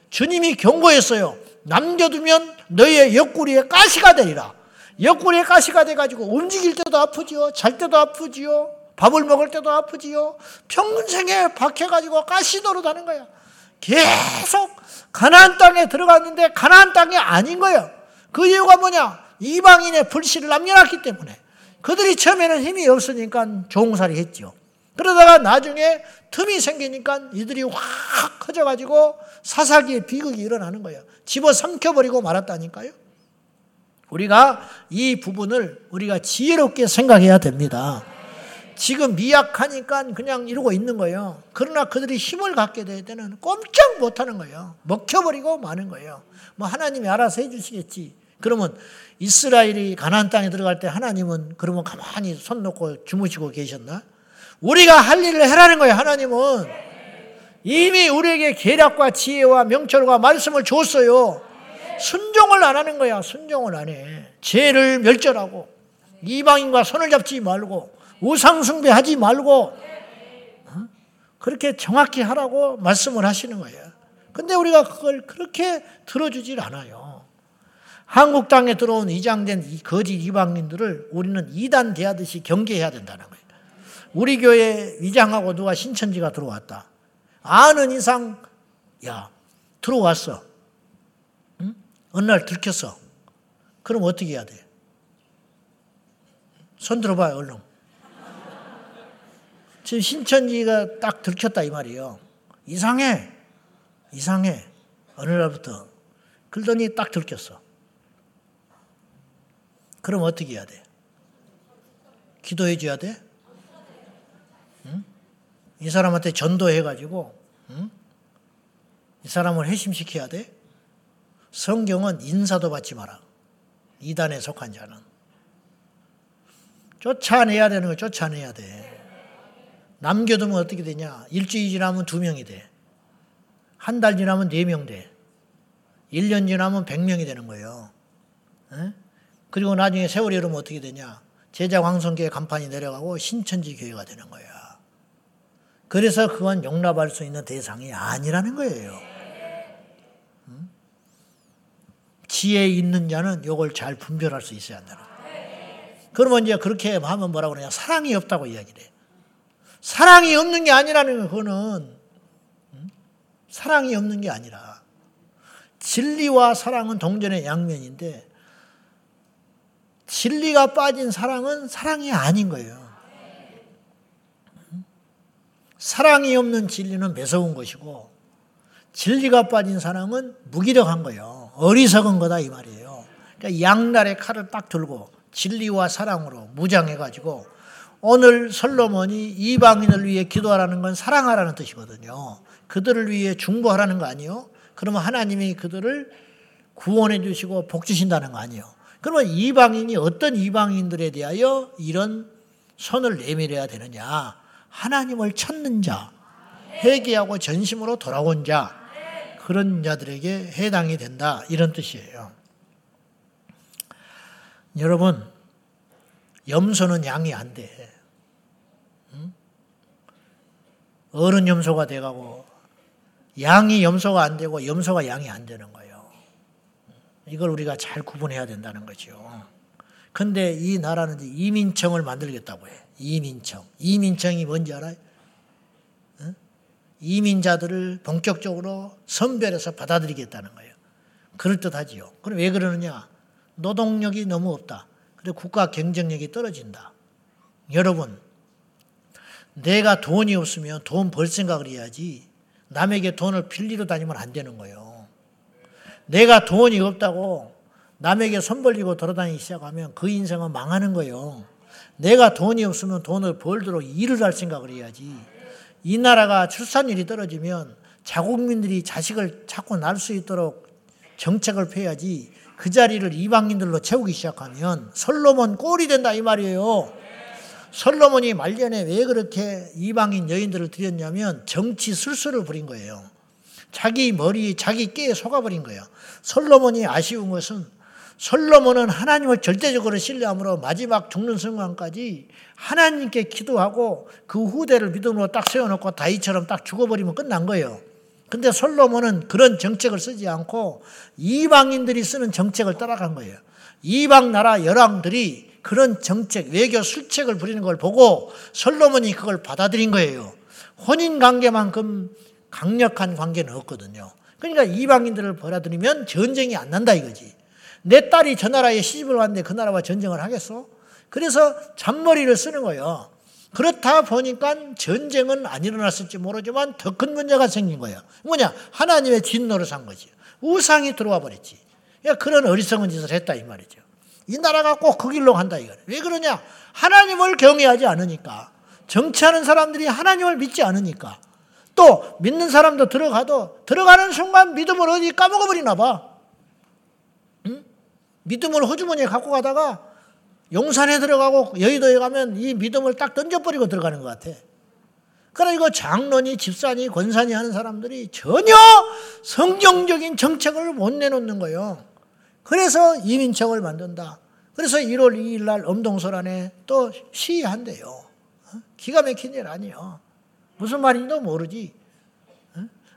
주님이 경고했어요. 남겨두면 너희의 옆구리에 가시가 되리라. 옆구리에 가시가 돼가지고 움직일 때도 아프지요. 잘 때도 아프지요. 밥을 먹을 때도 아프지요. 평생에 박혀가지고 가시 노릇하는 거야. 계속 가나안 땅에 들어갔는데 가나안 땅이 아닌 거예요. 그 이유가 뭐냐? 이방인의 불씨를 남겨놨기 때문에. 그들이 처음에는 힘이 없으니까 종살이 했죠. 그러다가 나중에 틈이 생기니까 이들이 확 커져가지고 사사기의 비극이 일어나는 거예요. 집어 삼켜버리고 말았다니까요. 우리가 이 부분을 우리가 지혜롭게 생각해야 됩니다. 지금 미약하니까 그냥 이러고 있는 거예요. 그러나 그들이 힘을 갖게 될 때는 꼼짝 못 하는 거예요. 먹혀버리고 마는 거예요. 뭐 하나님이 알아서 해주시겠지. 그러면 이스라엘이 가나안 땅에 들어갈 때 하나님은 그러면 가만히 손 놓고 주무시고 계셨나? 우리가 할 일을 해라는 거예요. 하나님은 이미 우리에게 계략과 지혜와 명철과 말씀을 줬어요. 순종을 안 하는 거야. 순종을 안 해. 죄를 멸절하고 이방인과 손을 잡지 말고 우상 숭배하지 말고 어? 그렇게 정확히 하라고 말씀을 하시는 거예요. 근데 우리가 그걸 그렇게 들어주질 않아요. 한국 땅에 들어온 이장된 거짓 이방인들을 우리는 이단 대하듯이 경계해야 된다는 거예요. 우리 교회 위장하고 누가 신천지가 들어왔다. 아는 이상, 야, 들어왔어. 응? 어느 날 들켰어. 그럼 어떻게 해야 돼? 손 들어봐요, 얼른. 지금 신천지가 딱 들켰다, 이 말이에요. 이상해. 이상해. 어느 날부터. 그러더니 딱 들켰어. 그럼 어떻게 해야 돼? 기도해 줘야 돼? 응? 이 사람한테 전도해가지고, 응? 이 사람을 회심시켜야 돼? 성경은 인사도 받지 마라. 이단에 속한 자는. 쫓아내야 되는 걸 쫓아내야 돼. 남겨두면 어떻게 되냐? 일주일 지나면 두 명이 돼. 한 달 지나면 네 명 돼. 1년 지나면 100명이 되는 거예요. 에? 그리고 나중에 세월이 흐르면 어떻게 되냐? 제자 황성교회 간판이 내려가고 신천지 교회가 되는 거야. 그래서 그건 용납할 수 있는 대상이 아니라는 거예요. 음? 지혜 있는 자는 이걸 잘 분별할 수 있어야 한다는 거예요. 그러면 이제 그렇게 하면 뭐라고 그러냐? 사랑이 없다고 이야기를 해. 사랑이 없는 게 아니라는 거, 그거는. 음? 사랑이 없는 게 아니라. 진리와 사랑은 동전의 양면인데, 진리가 빠진 사랑은 사랑이 아닌 거예요. 사랑이 없는 진리는 매서운 것이고 진리가 빠진 사랑은 무기력한 거예요. 어리석은 거다 이 말이에요. 그러니까 양날의 칼을 딱 들고 진리와 사랑으로 무장해가지고 오늘 솔로몬이 이방인을 위해 기도하라는 건 사랑하라는 뜻이거든요. 그들을 위해 중보하라는 거 아니요? 그러면 하나님이 그들을 구원해 주시고 복 주신다는 거 아니요? 그러면 이방인이 어떤 이방인들에 대하여 이런 손을 내밀어야 되느냐? 하나님을 찾는 자, 회개하고 전심으로 돌아온 자, 그런 자들에게 해당이 된다. 이런 뜻이에요. 여러분, 염소는 양이 안 돼. 어른 염소가 돼가고, 양이 염소가 안 되고, 염소가 양이 안 되는 거예요. 이걸 우리가 잘 구분해야 된다는 거죠. 근데 이 나라는 이민청을 만들겠다고 해. 이민청. 이민청이 뭔지 알아요? 이민자들을 본격적으로 선별해서 받아들이겠다는 거예요. 그럴듯하지요. 그럼 왜 그러느냐? 노동력이 너무 없다. 그리고 국가 경쟁력이 떨어진다. 여러분, 내가 돈이 없으면 돈 벌 생각을 해야지 남에게 돈을 빌리러 다니면 안 되는 거예요. 내가 돈이 없다고 남에게 손 벌리고 돌아다니기 시작하면 그 인생은 망하는 거예요. 내가 돈이 없으면 돈을 벌도록 일을 할 생각을 해야지. 이 나라가 출산율이 떨어지면 자국민들이 자식을 찾고 날 수 있도록 정책을 펴야지 그 자리를 이방인들로 채우기 시작하면 솔로몬 꼴이 된다 이 말이에요. 솔로몬이 말년에 왜 그렇게 이방인 여인들을 들였냐면 정치 술수를 부린 거예요. 자기 머리, 자기 깨에 속아버린 거예요. 솔로몬이 아쉬운 것은 솔로몬은 하나님을 절대적으로 신뢰함으로 마지막 죽는 순간까지 하나님께 기도하고 그 후대를 믿음으로 딱 세워놓고 다이처럼 딱 죽어버리면 끝난 거예요. 근데 솔로몬은 그런 정책을 쓰지 않고 이방인들이 쓰는 정책을 따라간 거예요. 이방 나라 열왕들이 그런 정책, 외교 술책을 부리는 걸 보고 솔로몬이 그걸 받아들인 거예요. 혼인 관계만큼 강력한 관계는 없거든요. 그러니까 이방인들을 받아들이면 전쟁이 안 난다 이거지. 내 딸이 저 나라에 시집을 왔는데 그 나라와 전쟁을 하겠어? 그래서 잔머리를 쓰는 거예요. 그렇다 보니까 전쟁은 안 일어났을지 모르지만 더 큰 문제가 생긴 거예요. 뭐냐? 하나님의 진노를 산 거지. 우상이 들어와 버렸지. 그러니까 그런 어리석은 짓을 했다 이 말이죠. 이 나라가 꼭 그 길로 간다 이거예요. 왜 그러냐? 하나님을 경외하지 않으니까. 정치하는 사람들이 하나님을 믿지 않으니까. 또 믿는 사람도 들어가도 들어가는 순간 믿음을 어디 까먹어 버리나 봐. 믿음을 호주머니에 갖고 가다가 용산에 들어가고 여의도에 가면 이 믿음을 딱 던져버리고 들어가는 것 같아. 그러나 이거 장로니 집사니 권사니 하는 사람들이 전혀 성경적인 정책을 못 내놓는 거예요. 그래서 이민청을 만든다. 그래서 1월 2일 날 엄동설 안에 또 시위한대요. 어? 기가 막힌 일 아니에요. 무슨 말인지도 모르지.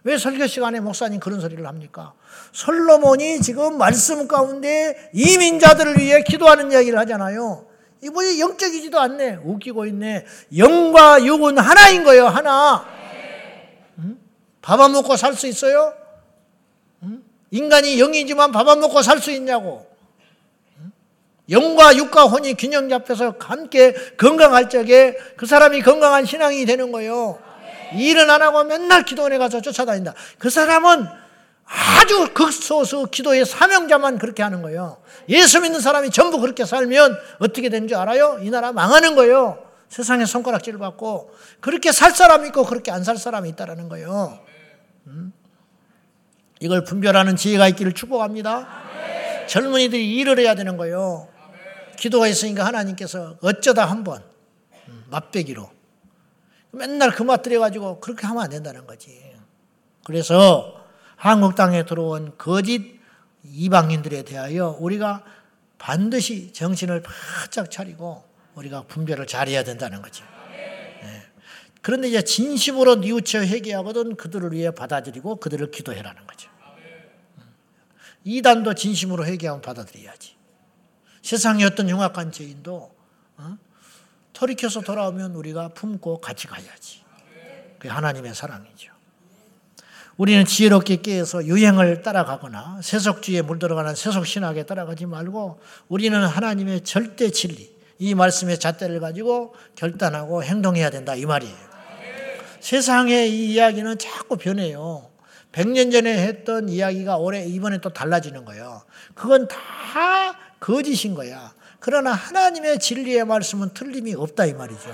왜 설교 시간에 목사님 그런 소리를 합니까? 솔로몬이 지금 말씀 가운데 이민자들을 위해 기도하는 이야기를 하잖아요. 이분이 영적이지도 않네. 웃기고 있네. 영과 육은 하나인 거예요, 하나. 응? 밥안 먹고 살 수 있어요? 응? 인간이 영이지만 밥 안 먹고 살 수 있냐고. 영과 육과 혼이 균형 잡혀서 함께 건강할 적에 그 사람이 건강한 신앙이 되는 거예요. 일은 안 하고 맨날 기도원에 가서 쫓아다닌다. 그 사람은 아주 극소수 기도의 사명자만 그렇게 하는 거예요. 예수 믿는 사람이 전부 그렇게 살면 어떻게 되는 줄 알아요? 이 나라 망하는 거예요. 세상에 손가락질 받고 그렇게 살 사람이 있고 그렇게 안 살 사람이 있다라는 거예요. 음? 이걸 분별하는 지혜가 있기를 축복합니다. 젊은이들이 일을 해야 되는 거예요. 기도가 있으니까 하나님께서 어쩌다 한번 음, 맛배기로 맨날 그 맛 들여 가지고 그렇게 하면 안 된다는 거지. 그래서 한국 땅에 들어온 거짓 이방인들에 대하여 우리가 반드시 정신을 바짝 차리고 우리가 분별을 잘해야 된다는 거죠. 네. 그런데 이제 진심으로 뉘우쳐 회개하거든 그들을 위해 받아들이고 그들을 기도해라는 거죠. 이단도 진심으로 회개하면 받아들여야지. 세상의 어떤 흉악한 죄인도 어? 돌이켜서 돌아오면 우리가 품고 같이 가야지. 그게 하나님의 사랑이죠. 우리는 지혜롭게 깨어서 유행을 따라가거나 세속주의에 물들어가는 세속신학에 따라가지 말고 우리는 하나님의 절대 진리, 이 말씀의 잣대를 가지고 결단하고 행동해야 된다. 이 말이에요. 세상의 이 이야기는 자꾸 변해요. 100년 전에 했던 이야기가 올해, 이번에 또 달라지는 거예요. 그건 다 거짓인 거야. 그러나 하나님의 진리의 말씀은 틀림이 없다 이 말이죠.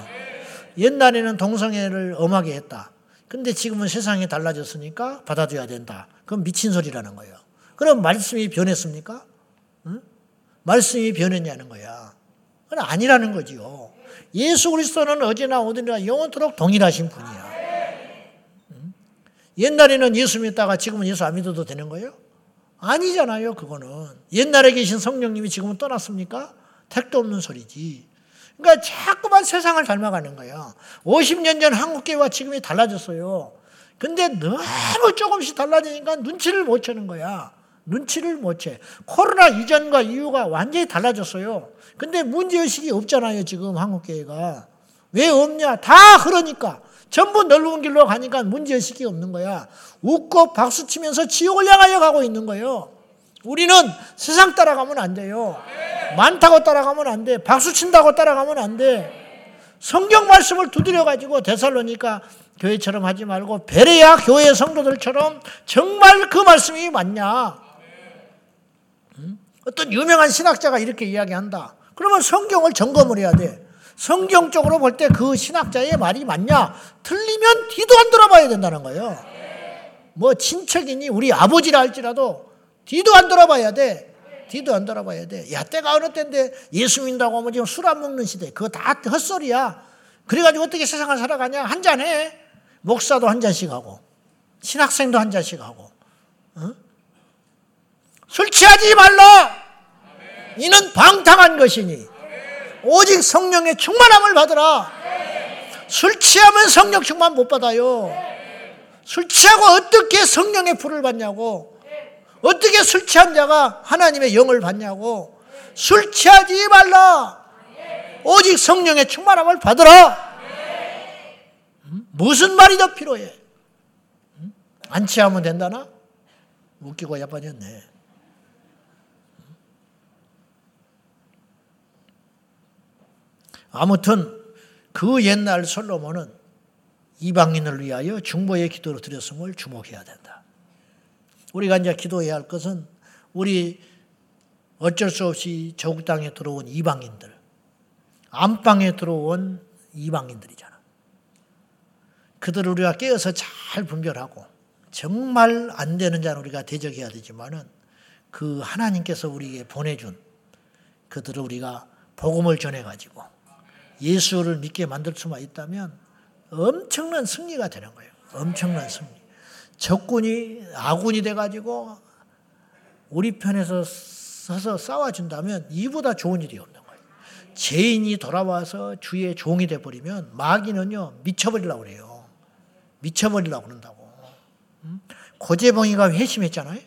옛날에는 동성애를 엄하게 했다. 근데 지금은 세상이 달라졌으니까 받아줘야 된다. 그건 미친 소리라는 거예요. 그럼 말씀이 변했습니까? 응? 말씀이 변했냐는 거야. 그건 아니라는 거지요. 예수 그리스도는 어제나 오늘이나 영원토록 동일하신 분이야. 응? 옛날에는 예수 믿다가 지금은 예수 안 믿어도 되는 거예요? 아니잖아요, 그거는. 옛날에 계신 성령님이 지금은 떠났습니까? 택도 없는 소리지. 그러니까 자꾸만 세상을 닮아가는 거예요. 50년 전 한국교회와 지금이 달라졌어요. 근데 너무 조금씩 달라지니까 눈치를 못 채는 거야. 눈치를 못 채. 코로나 이전과 이후가 완전히 달라졌어요. 근데 문제의식이 없잖아요, 지금 한국교회가. 왜 없냐? 다 그러니까. 전부 넓은 길로 가니까 문제의식이 없는 거야. 웃고 박수 치면서 지옥을 향하여 가고 있는 거예요. 우리는 세상 따라가면 안 돼요. 많다고 따라가면 안 돼. 박수 친다고 따라가면 안 돼. 성경 말씀을 두드려 가지고 데살로니까 교회처럼 하지 말고 베레야 교회 성도들처럼 정말 그 말씀이 맞냐? 어떤 유명한 신학자가 이렇게 이야기한다. 그러면 성경을 점검을 해야 돼. 성경적으로 볼 때 그 신학자의 말이 맞냐? 틀리면 뒤도 안 돌아봐야 된다는 거예요. 뭐 친척이니 우리 아버지라 할지라도 뒤도 안 돌아봐야 돼. 뒤도 안 돌아봐야 돼. 야, 때가 어느 때인데 예수 믿는다고 하면 지금 술 안 먹는 시대. 그거 다 헛소리야. 그래가지고 어떻게 세상을 살아가냐? 한 잔 해. 목사도 한 잔씩 하고, 신학생도 한 잔씩 하고. 어? 술 취하지 말라! 이는 방탕한 것이니. 오직 성령의 충만함을 받으라. 술 취하면 성령 충만 못 받아요. 술 취하고 어떻게 성령의 불을 받냐고. 어떻게 술 취한 자가 하나님의 영을 받냐고. 술 취하지 말라. 오직 성령의 충만함을 받으라. 무슨 말이 더 필요해? 안 취하면 된다나? 웃기고 야빠졌네. 아무튼 그 옛날 솔로몬은 이방인을 위하여 중보의 기도를 드렸음을 주목해야 된다. 우리가 이제 기도해야 할 것은 우리 어쩔 수 없이 저국 땅에 들어온 이방인들, 안방에 들어온 이방인들이잖아. 그들을 우리가 깨어서 잘 분별하고 정말 안 되는 자는 우리가 대적해야 되지만은 그 하나님께서 우리에게 보내준 그들을 우리가 복음을 전해가지고 예수를 믿게 만들 수만 있다면 엄청난 승리가 되는 거예요. 엄청난 승리. 적군이 아군이 돼가지고 우리 편에서 서서 싸워준다면 이보다 좋은 일이 없는 거예요. 죄인이 돌아와서 주의 종이 돼버리면 마귀는요 미쳐버리려고 그래요. 미쳐버리려고 그런다고. 고재봉이가 회심했잖아요.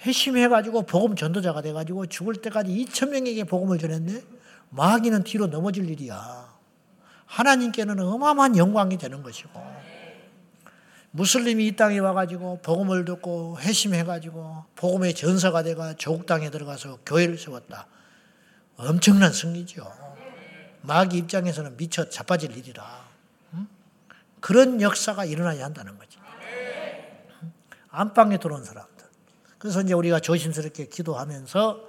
회심해가지고 복음 전도자가 돼가지고 죽을 때까지 2천 명에게 복음을 전했네. 마귀는 뒤로 넘어질 일이야. 하나님께는 어마어마한 영광이 되는 것이고 무슬림이 이 땅에 와가지고 복음을 듣고 회심해가지고 복음의 전사가 돼가 조국 땅에 들어가서 교회를 세웠다. 엄청난 승리죠. 마귀 입장에서는 미쳐 자빠질 일이라. 그런 역사가 일어나야 한다는 거지. 안방에 들어온 사람들. 그래서 이제 우리가 조심스럽게 기도하면서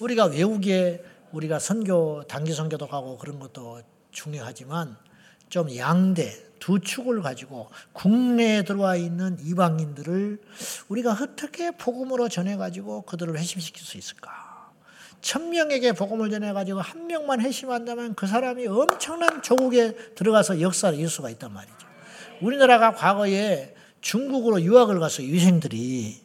우리가 외국에 우리가 선교 단기 선교도 가고 그런 것도 중요하지만 좀 양대 두 축을 가지고 국내에 들어와 있는 이방인들을 우리가 어떻게 복음으로 전해 가지고 그들을 회심시킬 수 있을까? 천 명에게 복음을 전해 가지고 한 명만 회심한다면 그 사람이 엄청난 조국에 들어가서 역사를 이룰 수가 있단 말이죠. 우리나라가 과거에 중국으로 유학을 가서 유생들이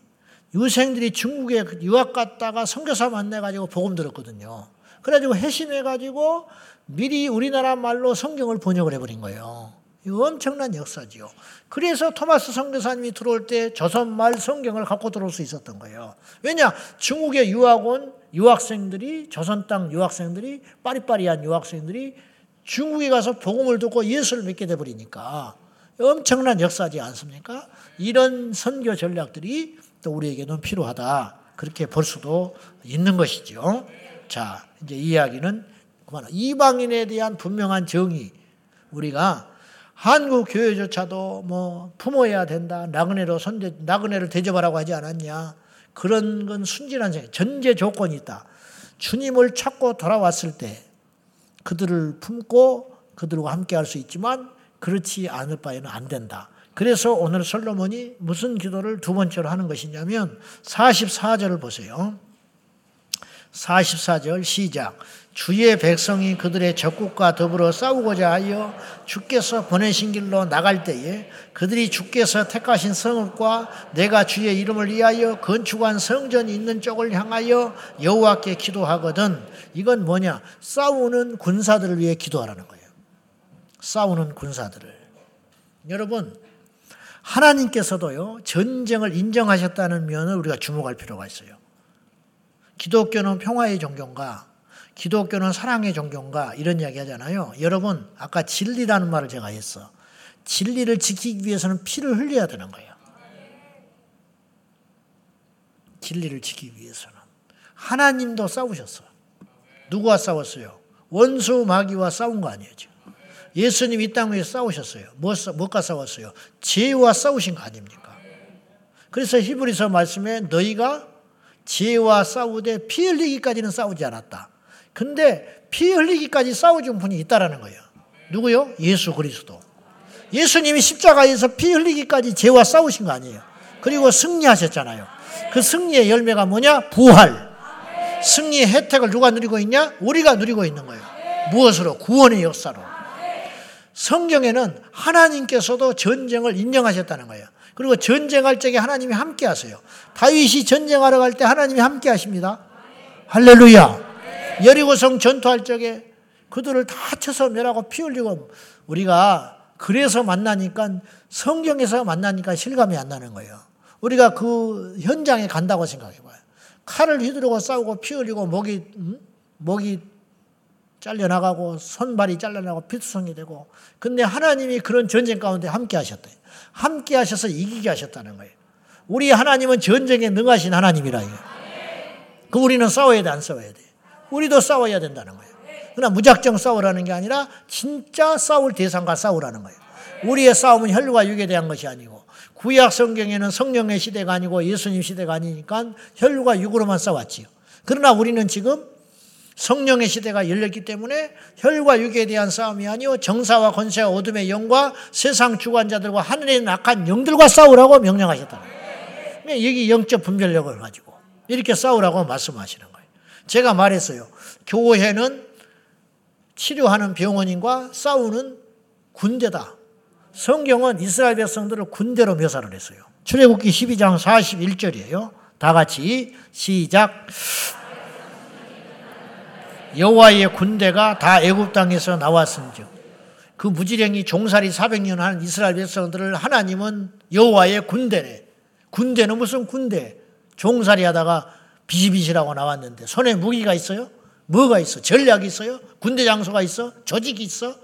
유생들이 중국에 유학 갔다가 선교사 만나 가지고 복음 들었거든요. 그래가지고 회심해 가지고 미리 우리나라 말로 성경을 번역을 해버린 거예요. 이거 엄청난 역사지요. 그래서 토마스 선교사님이 들어올 때 조선말 성경을 갖고 들어올 수 있었던 거예요. 왜냐? 중국에 유학 온 유학생들이, 조선 땅 유학생들이, 빠리빠리한 유학생들이 중국에 가서 복음을 듣고 예수를 믿게 돼 버리니까 엄청난 역사지 않습니까? 이런 선교 전략들이 또 우리에게는 필요하다. 그렇게 볼 수도 있는 것이죠. 자, 이제 이야기는 그만. 이방인에 대한 분명한 정의. 우리가 한국 교회조차도 뭐 품어야 된다. 나그네로 선대, 나그네를 대접하라고 하지 않았냐. 그런 건 순진한 생각. 전제 조건이 있다. 주님을 찾고 돌아왔을 때 그들을 품고 그들과 함께 할 수 있지만 그렇지 않을 바에는 안 된다. 그래서 오늘 솔로몬이 무슨 기도를 두 번째로 하는 것이냐면 44절을 보세요. 44절 시작. 주의 백성이 그들의 적국과 더불어 싸우고자 하여 주께서 보내신 길로 나갈 때에 그들이 주께서 택하신 성읍과 내가 주의 이름을 위하여 건축한 성전이 있는 쪽을 향하여 여호와께 기도하거든 이건 뭐냐 싸우는 군사들을 위해 기도하라는 거예요. 싸우는 군사들을 여러분 하나님께서도요 전쟁을 인정하셨다는 면을 우리가 주목할 필요가 있어요. 기독교는 평화의 종교인가 기독교는 사랑의 종교인가 이런 이야기 하잖아요. 여러분 아까 진리라는 말을 제가 했어. 진리를 지키기 위해서는 피를 흘려야 되는 거예요. 진리를 지키기 위해서는 하나님도 싸우셨어. 누구와 싸웠어요? 원수 마귀와 싸운 거 아니에요. 예수님 이 땅 위에 싸우셨어요. 무엇과 싸웠어요? 죄와 싸우신 거 아닙니까? 그래서 히브리서 말씀에 너희가 죄와 싸우되 피 흘리기까지는 싸우지 않았다. 근데 피 흘리기까지 싸워준 분이 있다라는 거예요. 누구요? 예수 그리스도. 예수님이 십자가에서 피 흘리기까지 죄와 싸우신 거 아니에요. 그리고 승리하셨잖아요. 그 승리의 열매가 뭐냐? 부활. 승리의 혜택을 누가 누리고 있냐? 우리가 누리고 있는 거예요. 무엇으로? 구원의 역사로. 성경에는 하나님께서도 전쟁을 인정하셨다는 거예요. 그리고 전쟁할 적에 하나님이 함께 하세요. 다윗이 전쟁하러 갈 때 하나님이 함께 하십니다. 할렐루야. 여리고성 전투할 적에 그들을 다 쳐서 멸하고 피 흘리고 우리가 그래서 만나니까 성경에서 만나니까 실감이 안 나는 거예요. 우리가 그 현장에 간다고 생각해 봐요. 칼을 휘두르고 싸우고 피 흘리고 목이 음? 목이 잘려나가고 손발이 잘려나가고 피투성이 되고 근데 하나님이 그런 전쟁 가운데 함께 하셨대. 함께 하셔서 이기게 하셨다는 거예요. 우리 하나님은 전쟁에 능하신 하나님이라. 그 우리는 싸워야 돼, 안 싸워야 돼? 우리도 싸워야 된다는 거예요. 그러나 무작정 싸우라는 게 아니라 진짜 싸울 대상과 싸우라는 거예요. 우리의 싸움은 혈과 육에 대한 것이 아니고 구약 성경에는 성령의 시대가 아니고 예수님 시대가 아니니까 혈과 육으로만 싸웠지요. 그러나 우리는 지금 성령의 시대가 열렸기 때문에 혈과 육에 대한 싸움이 아니요 정사와 권세와 어둠의 영과 세상 주관자들과 하늘의 악한 영들과 싸우라고 명령하셨다. 여기 영적 분별력을 가지고 이렇게 싸우라고 말씀하시는 거예요. 제가 말했어요. 교회는 치료하는 병원인과 싸우는 군대다. 성경은 이스라엘 백성들을 군대로 묘사를 했어요. 출애굽기 12장 41절이에요. 다 같이 시작. 여호와의 군대가 다 애굽 땅에서 나왔은즉 그 무지랭이 종살이 400년 하는 이스라엘 백성들을 하나님은 여호와의 군대래. 군대는 무슨 군대? 종살이 하다가 비시비시라고 나왔는데 손에 무기가 있어요? 뭐가 있어? 전략이 있어요? 군대 장소가 있어? 조직이 있어?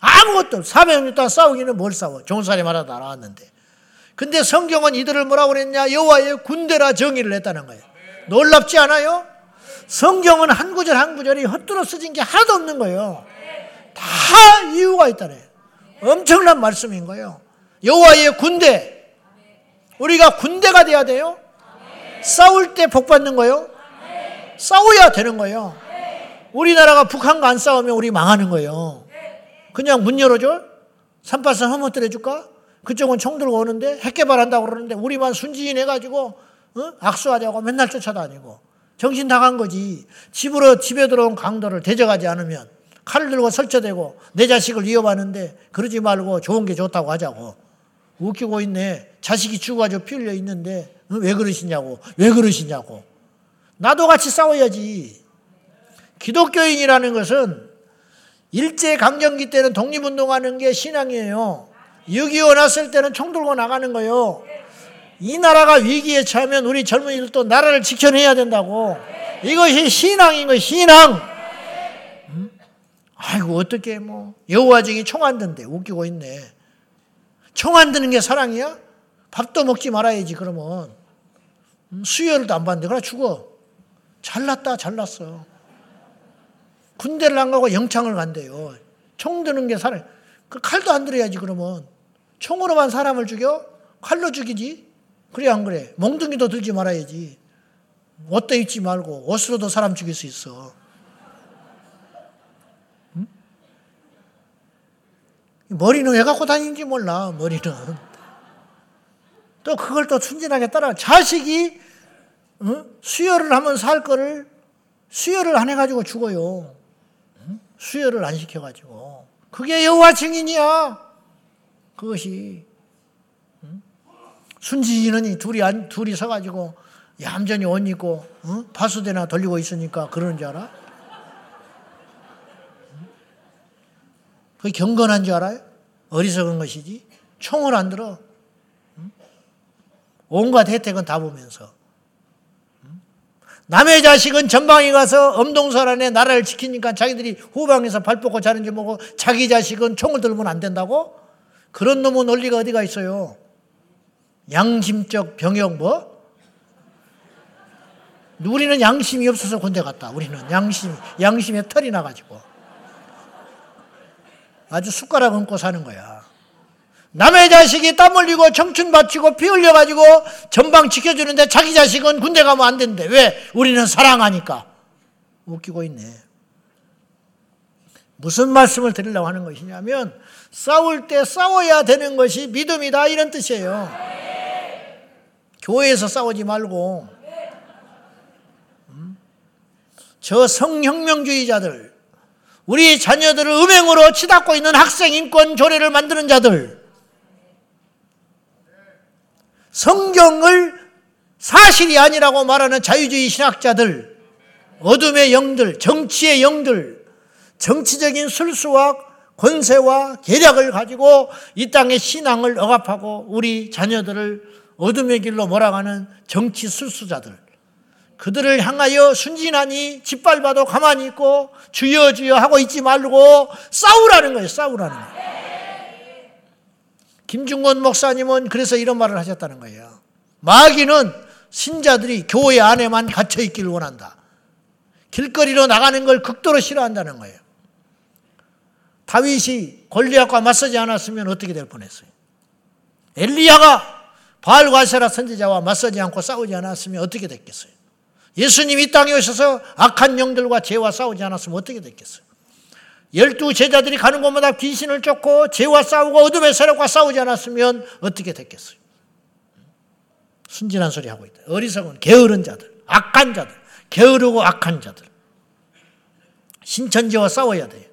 아무것도 400년 동안 싸우기는 뭘 싸워? 종살이 말하다 나왔는데. 근데 성경은 이들을 뭐라고 그랬냐? 여호와의 군대라 정의를 했다는 거예요. 놀랍지 않아요? 성경은 한 구절 한 구절이 헛들어 쓰진 게 하나도 없는 거예요. 다 이유가 있다네. 엄청난 말씀인 거예요. 여호와의 군대. 우리가 군대가 돼야 돼요. 싸울 때 복 받는 거예요? 싸워야 되는 거예요. 우리나라가 북한과 안 싸우면 우리 망하는 거예요. 그냥 문 열어줘? 삼팔선 허무뜨려 줄까? 그쪽은 총 들고 오는데 핵 개발한다고 그러는데 우리만 순진해가지고 어? 악수하자고 맨날 쫓아다니고 정신 나간 거지. 집으로 집에 들어온 강도를 대적하지 않으면 칼을 들고 설쳐대고 내 자식을 위협하는데 그러지 말고 좋은 게 좋다고 하자고. 웃기고 있네. 자식이 죽어가지고 피 흘려 있는데 왜 그러시냐고. 왜 그러시냐고. 나도 같이 싸워야지. 기독교인이라는 것은 일제 강점기 때는 독립운동하는 게 신앙이에요. 6.25 났을 때는 총 들고 나가는 거예요. 이 나라가 위기에 처하면 우리 젊은이들도 나라를 지켜내야 된다고. 이것이 신앙인 거 신앙. 음? 아이고 어떻게 뭐 여호와 증이 총 안 든대 웃기고 있네. 총 안 드는 게 사랑이야? 밥도 먹지 말아야지 그러면 음, 수혈도 안 받는데 그래 죽어. 잘났다 잘났어. 군대를 안 가고 영창을 간대요. 총 드는 게 사람. 그 칼도 안 들어야지 그러면 총으로만 사람을 죽여? 칼로 죽이지? 그래 안 그래? 몽둥이도 들지 말아야지. 옷도 입지 말고 옷으로도 사람 죽일 수 있어. 응? 머리는 왜 갖고 다니는지 몰라, 머리는. 또 그걸 또 순진하게 따라 자식이 응? 수혈을 하면 살 거를 수혈을 안 해가지고 죽어요. 응? 수혈을 안 시켜가지고. 그게 여호와 증인이야. 그것이. 순진이는 둘이, 안, 둘이 서가지고 얌전히 옷 입고 어? 파수대나 돌리고 있으니까 그러는 줄 알아? 그게 경건한 줄 알아요? 어리석은 것이지. 총을 안 들어. 온갖 혜택은 다 보면서. 남의 자식은 전방에 가서 엄동설 안에 나라를 지키니까 자기들이 후방에서 발 뻗고 자는지 모르고 자기 자식은 총을 들면 안 된다고? 그런 놈의 논리가 어디가 있어요? 양심적 병역 뭐? 우리는 양심이 없어서 군대 갔다. 우리는 양심, 양심에 털이 나가지고. 아주 숟가락 얹고 사는 거야. 남의 자식이 땀 흘리고 청춘 바치고 피 흘려가지고 전방 지켜주는데 자기 자식은 군대 가면 안 된대. 왜? 우리는 사랑하니까. 웃기고 있네. 무슨 말씀을 드리려고 하는 것이냐면 싸울 때 싸워야 되는 것이 믿음이다 이런 뜻이에요. 교회에서 싸우지 말고 음? 저 성혁명주의자들 우리 자녀들을 음행으로 치닫고 있는 학생 인권 조례를 만드는 자들 성경을 사실이 아니라고 말하는 자유주의 신학자들 어둠의 영들 정치의 영들 정치적인 술수와 권세와 계략을 가지고 이 땅의 신앙을 억압하고 우리 자녀들을 어둠의 길로 몰아가는 정치 술수자들 그들을 향하여 순진하니 짓밟아도 가만히 있고 주여 주여 하고 있지 말고 싸우라는 거예요. 싸우라는 거예요. 김중건 목사님은 그래서 이런 말을 하셨다는 거예요. 마귀는 신자들이 교회 안에만 갇혀 있기를 원한다. 길거리로 나가는 걸 극도로 싫어한다는 거예요. 다윗이 골리앗과 맞서지 않았으면 어떻게 될 뻔했어요. 엘리야가 바알과세라 선지자와 맞서지 않고 싸우지 않았으면 어떻게 됐겠어요? 예수님 이 땅에 오셔서 악한 영들과 죄와 싸우지 않았으면 어떻게 됐겠어요? 열두 제자들이 가는 곳마다 귀신을 쫓고 죄와 싸우고 어둠의 세력과 싸우지 않았으면 어떻게 됐겠어요? 순진한 소리 하고 있다. 어리석은 게으른 자들, 악한 자들, 게으르고 악한 자들. 신천지와 싸워야 돼요.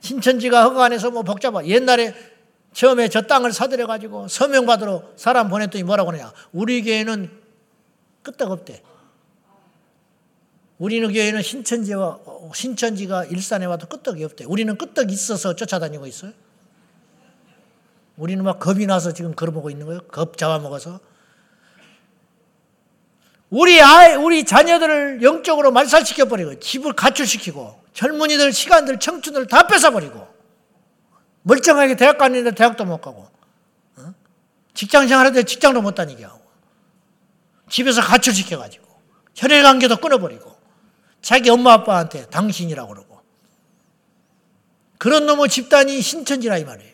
신천지가 허가 안에서 뭐 복잡하. 옛날에 처음에 저 땅을 사들여 가지고 서명 받으러 사람 보냈더니 뭐라고 하냐? 우리 교회는 끄떡없대. 우리는 교회는 신천지와 신천지가 일산에 와도 끄떡이 없대. 우리는 끄떡 있어서 쫓아다니고 있어요. 우리는 막 겁이 나서 지금 걸어보고 있는 거예요. 겁 잡아먹어서. 우리 아이, 우리 자녀들을 영적으로 말살시켜버리고, 집을 가출시키고, 젊은이들, 시간들, 청춘을 다 뺏어버리고, 멀쩡하게 대학 가는데 대학도 못 가고, 어? 직장 생활하는데 직장도 못 다니게 하고, 집에서 가출시켜가지고, 혈혈 관계도 끊어버리고, 자기 엄마 아빠한테 당신이라고 그러고, 그런 놈의 집단이 신천지라 이 말이에요.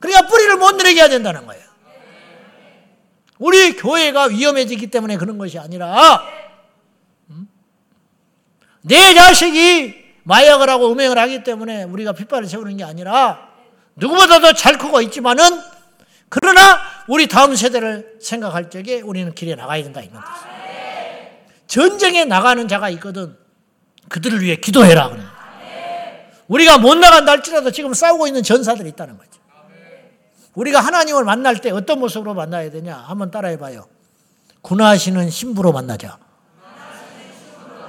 그러니까 뿌리를 못 내리게 해야 된다는 거예요. 우리 교회가 위험해지기 때문에 그런 것이 아니라, 음? 내 자식이 마약을 하고 음행을 하기 때문에 우리가 핏발을 세우는 게 아니라 누구보다도 잘 크고 있지만은 그러나 우리 다음 세대를 생각할 적에 우리는 길에 나가야 된다 이런 뜻이에요. 전쟁에 나가는 자가 있거든. 그들을 위해 기도해라. 우리가 못 나간다 할지라도 지금 싸우고 있는 전사들이 있다는 거죠. 우리가 하나님을 만날 때 어떤 모습으로 만나야 되냐? 한번 따라해 봐요. 군하시는 신부로 만나자.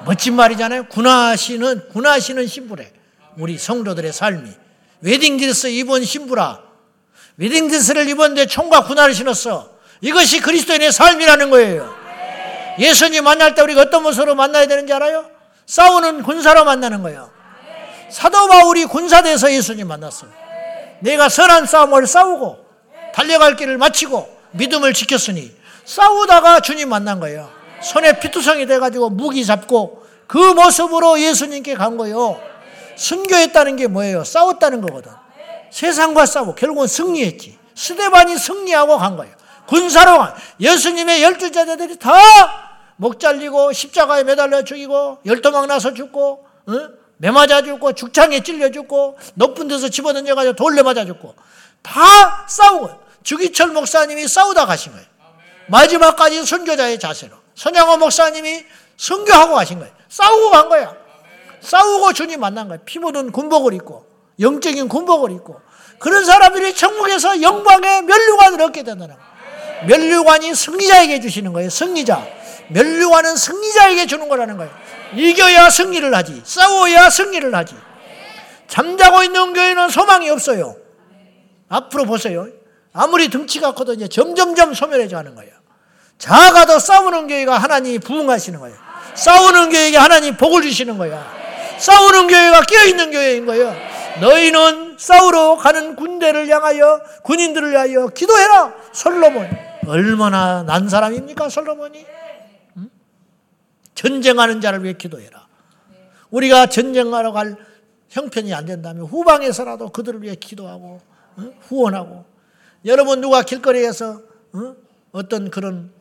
멋진 말이잖아요. 군하시는 군하시는 신부래. 우리 성도들의 삶이 웨딩드레스 입은 신부라. 웨딩드레스를 입었는데 총과 군화를 신었어. 이것이 그리스도인의 삶이라는 거예요. 예수님 만날 때 우리가 어떤 모습으로 만나야 되는지 알아요? 싸우는 군사로 만나는 거예요. 사도 바울이 군사대에서 예수님 만났어요. 내가 선한 싸움을 싸우고 달려갈 길을 마치고 믿음을 지켰으니 싸우다가 주님 만난 거예요. 손에 피투성이 돼가지고 무기 잡고 그 모습으로 예수님께 간 거예요. 순교했다는 게 뭐예요? 싸웠다는 거거든. 세상과 싸워. 결국은 승리했지. 스데반이 승리하고 간 거예요. 군사로 예수님의 열두 제자들이 다 목 잘리고 십자가에 매달려 죽이고 열도망 나서 죽고 어? 매 맞아 죽고 죽창에 찔려 죽고 높은 데서 집어던져가지고 돌려 맞아 죽고 다 싸우고 주기철 목사님이 싸우다 가신 거예요. 마지막까지 선교자의 자세로 선양호 목사님이 선교하고 가신 거예요. 싸우고 간 거야. 싸우고 주님 만난 거예요. 피 묻은 군복을 입고 영적인 군복을 입고 그런 사람들이 천국에서 영광의 면류관을 얻게 된다는 거예요. 면류관이 승리자에게 주시는 거예요. 승리자. 면류관은 승리자에게 주는 거라는 거예요. 이겨야 승리를 하지. 싸워야 승리를 하지. 잠자고 있는 교회는 소망이 없어요. 앞으로 보세요. 아무리 등치가 커도 이제 점점점 소멸해져 가는 거예요. 자아가도 싸우는 교회가 하나님이 부흥하시는 거예요. 싸우는 교회에게 하나님 복을 주시는 거야. 싸우는 교회가 깨어있는 교회인 거예요. 너희는 싸우러 가는 군대를 향하여 군인들을 위하여 기도해라. 솔로몬. 얼마나 난 사람입니까, 솔로몬이? 응? 전쟁하는 자를 위해 기도해라. 우리가 전쟁하러 갈 형편이 안 된다면 후방에서라도 그들을 위해 기도하고 응? 후원하고 여러분 누가 길거리에서 응? 어떤 그런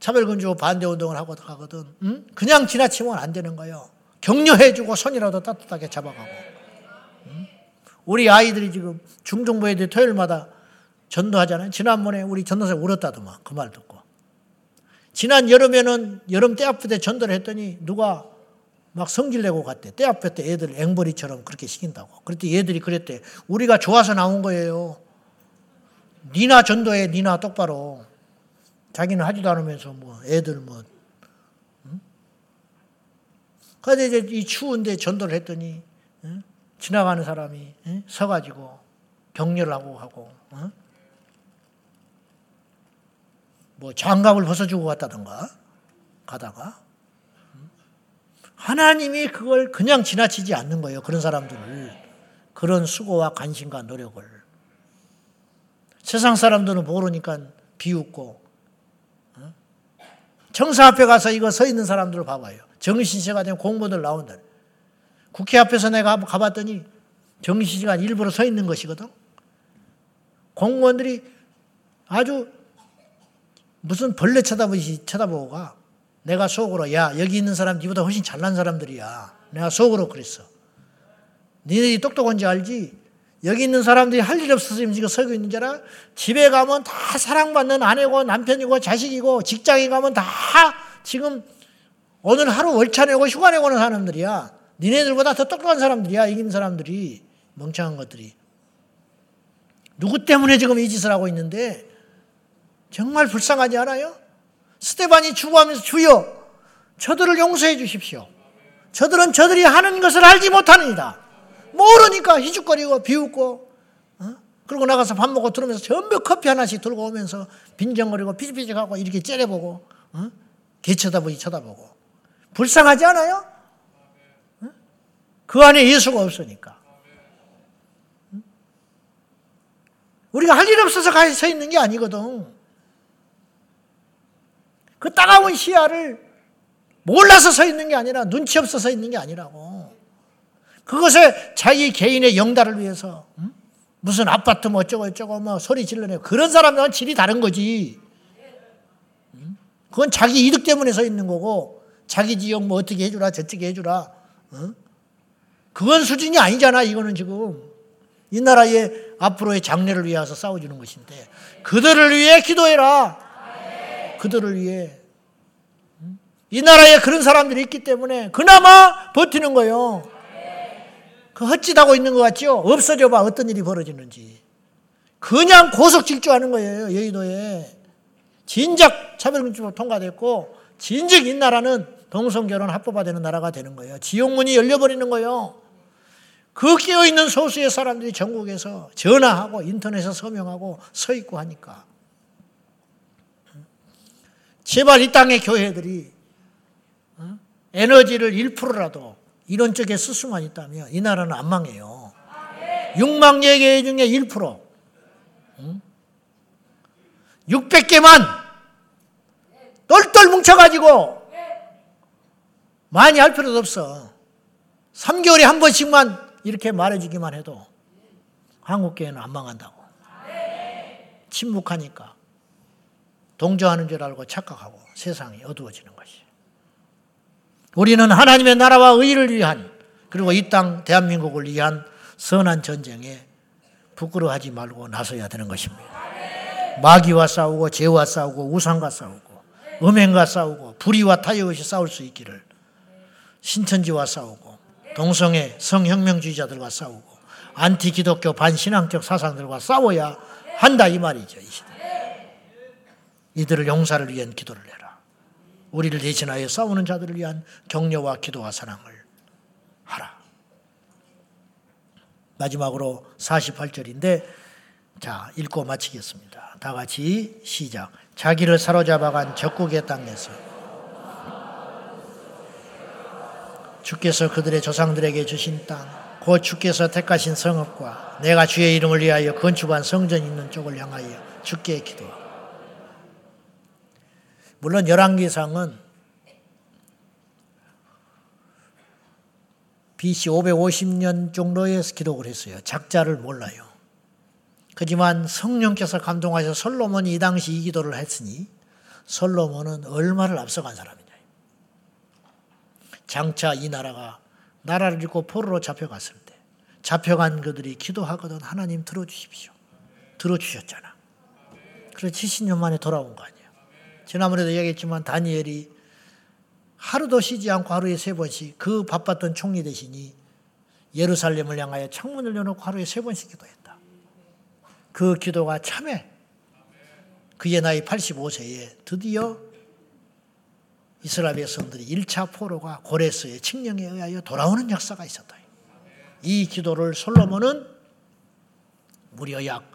차별금지고 반대 운동을 하고 가거든 응? 그냥 지나치면 안 되는 거예요. 격려해주고 손이라도 따뜻하게 잡아가고 우리 아이들이 지금 중등부 애들 토요일마다 전도하잖아요. 지난번에 우리 전도사 울었다더만 그 말 듣고. 지난 여름에는 여름 때 아플 때 전도를 했더니 누가 막 성질 내고 갔대. 때 아플 때 애들 앵벌이처럼 그렇게 시킨다고. 그랬더니 얘들이 그랬대. 우리가 좋아서 나온 거예요. 니나 전도해, 니나 똑바로. 자기는 하지도 않으면서 뭐 애들 뭐. 응? 그런데 이제 이 추운데 전도를 했더니 응? 지나가는 사람이 응? 서가지고 격려를 하고 하고 응? 뭐 장갑을 벗어주고 갔다던가 가다가 하나님이 그걸 그냥 지나치지 않는 거예요. 그런 사람들을 그런 수고와 관심과 노력을 세상 사람들은 모르니까 비웃고 정사 앞에 가서 이거 서 있는 사람들을 봐봐요. 정신시가 되면 공무원들 나온다. 국회 앞에서 내가 가봤더니 정신시간 일부러 서 있는 것이거든. 공무원들이 아주 무슨 벌레 쳐다보듯이 쳐다보고 가. 내가 속으로 야 여기 있는 사람 니보다 훨씬 잘난 사람들이야. 내가 속으로 그랬어. 니네들이 똑똑한지 알지? 여기 있는 사람들이 할 일 없어서 지금 서고 있는 줄 알아? 집에 가면 다 사랑받는 아내고 남편이고 자식이고 직장에 가면 다 지금 오늘 하루 월차 내고 휴가 내고 오는 사람들이야. 니네들보다 더 똑똑한 사람들이야. 이긴 사람들이. 멍청한 것들이. 누구 때문에 지금 이 짓을 하고 있는데 정말 불쌍하지 않아요? 스테반이 죽어가면서 주여 저들을 용서해 주십시오. 저들은 저들이 하는 것을 알지 못하느니다. 모르니까 희죽거리고 비웃고 어? 그러고 나가서 밥 먹고 들으면서 전부 커피 하나씩 들고 오면서 빈정거리고 피지피지하고 이렇게 째려보고 어? 개 쳐다보지 쳐다보고 불쌍하지 않아요? 어? 그 안에 예수가 없으니까 우리가 할 일 없어서 서 있는 게 아니거든. 그 따가운 시야를 몰라서 서 있는 게 아니라 눈치 없어서 서 있는 게 아니라고. 그것에 자기 개인의 영달을 위해서 음? 무슨 아파트 뭐 어쩌고 저쩌고 뭐 소리 질러내고 그런 사람들은 질이 다른 거지. 음? 그건 자기 이득 때문에 서 있는 거고 자기 지역 뭐 어떻게 해주라 저쪽에 해주라. 어? 그건 수준이 아니잖아 이거는 지금. 이 나라의 앞으로의 장래를 위해서 싸워주는 것인데 그들을 위해 기도해라. 그들을 위해. 이 나라에 그런 사람들이 있기 때문에 그나마 버티는 거예요. 그 헛짓하고 있는 것 같죠? 없어져 봐. 어떤 일이 벌어지는지. 그냥 고속 질주하는 거예요. 여의도에. 진작 차별금지법 통과됐고 진즉 이 나라는 동성결혼 합법화되는 나라가 되는 거예요. 지옥문이 열려버리는 거예요. 그 깨어있는 소수의 사람들이 전국에서 전화하고 인터넷에 서명하고 서 있고 하니까. 제발 이 땅의 교회들이 어? 에너지를 1%라도 이런 쪽에 쓸 수만 있다면 이 나라는 안 망해요. 6만 개 중에 1%. 600개만 똘똘 뭉쳐가지고 많이 할 필요도 없어. 3개월에 한 번씩만 이렇게 말해주기만 해도 한국교회는 안 망한다고. 침묵하니까. 동조하는 줄 알고 착각하고 세상이 어두워지는 것이. 우리는 하나님의 나라와 의를 위한 그리고 이 땅 대한민국을 위한 선한 전쟁에 부끄러워하지 말고 나서야 되는 것입니다. 마귀와 싸우고 죄와 싸우고 우상과 싸우고 음행과 싸우고 불의와 타협 없이 싸울 수 있기를 신천지와 싸우고 동성애 성혁명주의자들과 싸우고 안티 기독교 반신앙적 사상들과 싸워야 한다 이 말이죠. 이 시대. 이들을 용사를 위한 기도를 해라. 우리를 대신하여 싸우는 자들을 위한 격려와 기도와 사랑을 하라. 마지막으로 48절인데 자, 읽고 마치겠습니다. 다 같이 시작. 자기를 사로잡아간 적국의 땅에서 주께서 그들의 조상들에게 주신 땅, 곧 주께서 택하신 성읍과 내가 주의 이름을 위하여 건축한 성전 있는 쪽을 향하여 주께 기도하고 물론 열왕기상은 BC 550년 정도에 기록을 했어요. 작자를 몰라요. 하지만 성령께서 감동하셔 솔로몬이 이 당시 이 기도를 했으니 솔로몬은 얼마를 앞서간 사람이냐. 장차 이 나라가 나라를 잃고 포로로 잡혀갔을 때 잡혀간 그들이 기도하거든 하나님 들어주십시오. 들어주셨잖아. 그래 70년 만에 돌아온 거 아니야. 지난번에도 얘기했지만 다니엘이 하루도 쉬지 않고 하루에 세 번씩 그 바빴던 총리 대신이 예루살렘을 향하여 창문을 열어놓고 하루에 세 번씩 기도했다. 그 기도가 참해. 그의 나이 85세에 드디어 이스라엘 백성들이 1차 포로가 고레스의 칙령에 의하여 돌아오는 역사가 있었다. 이 기도를 솔로몬은 무려 약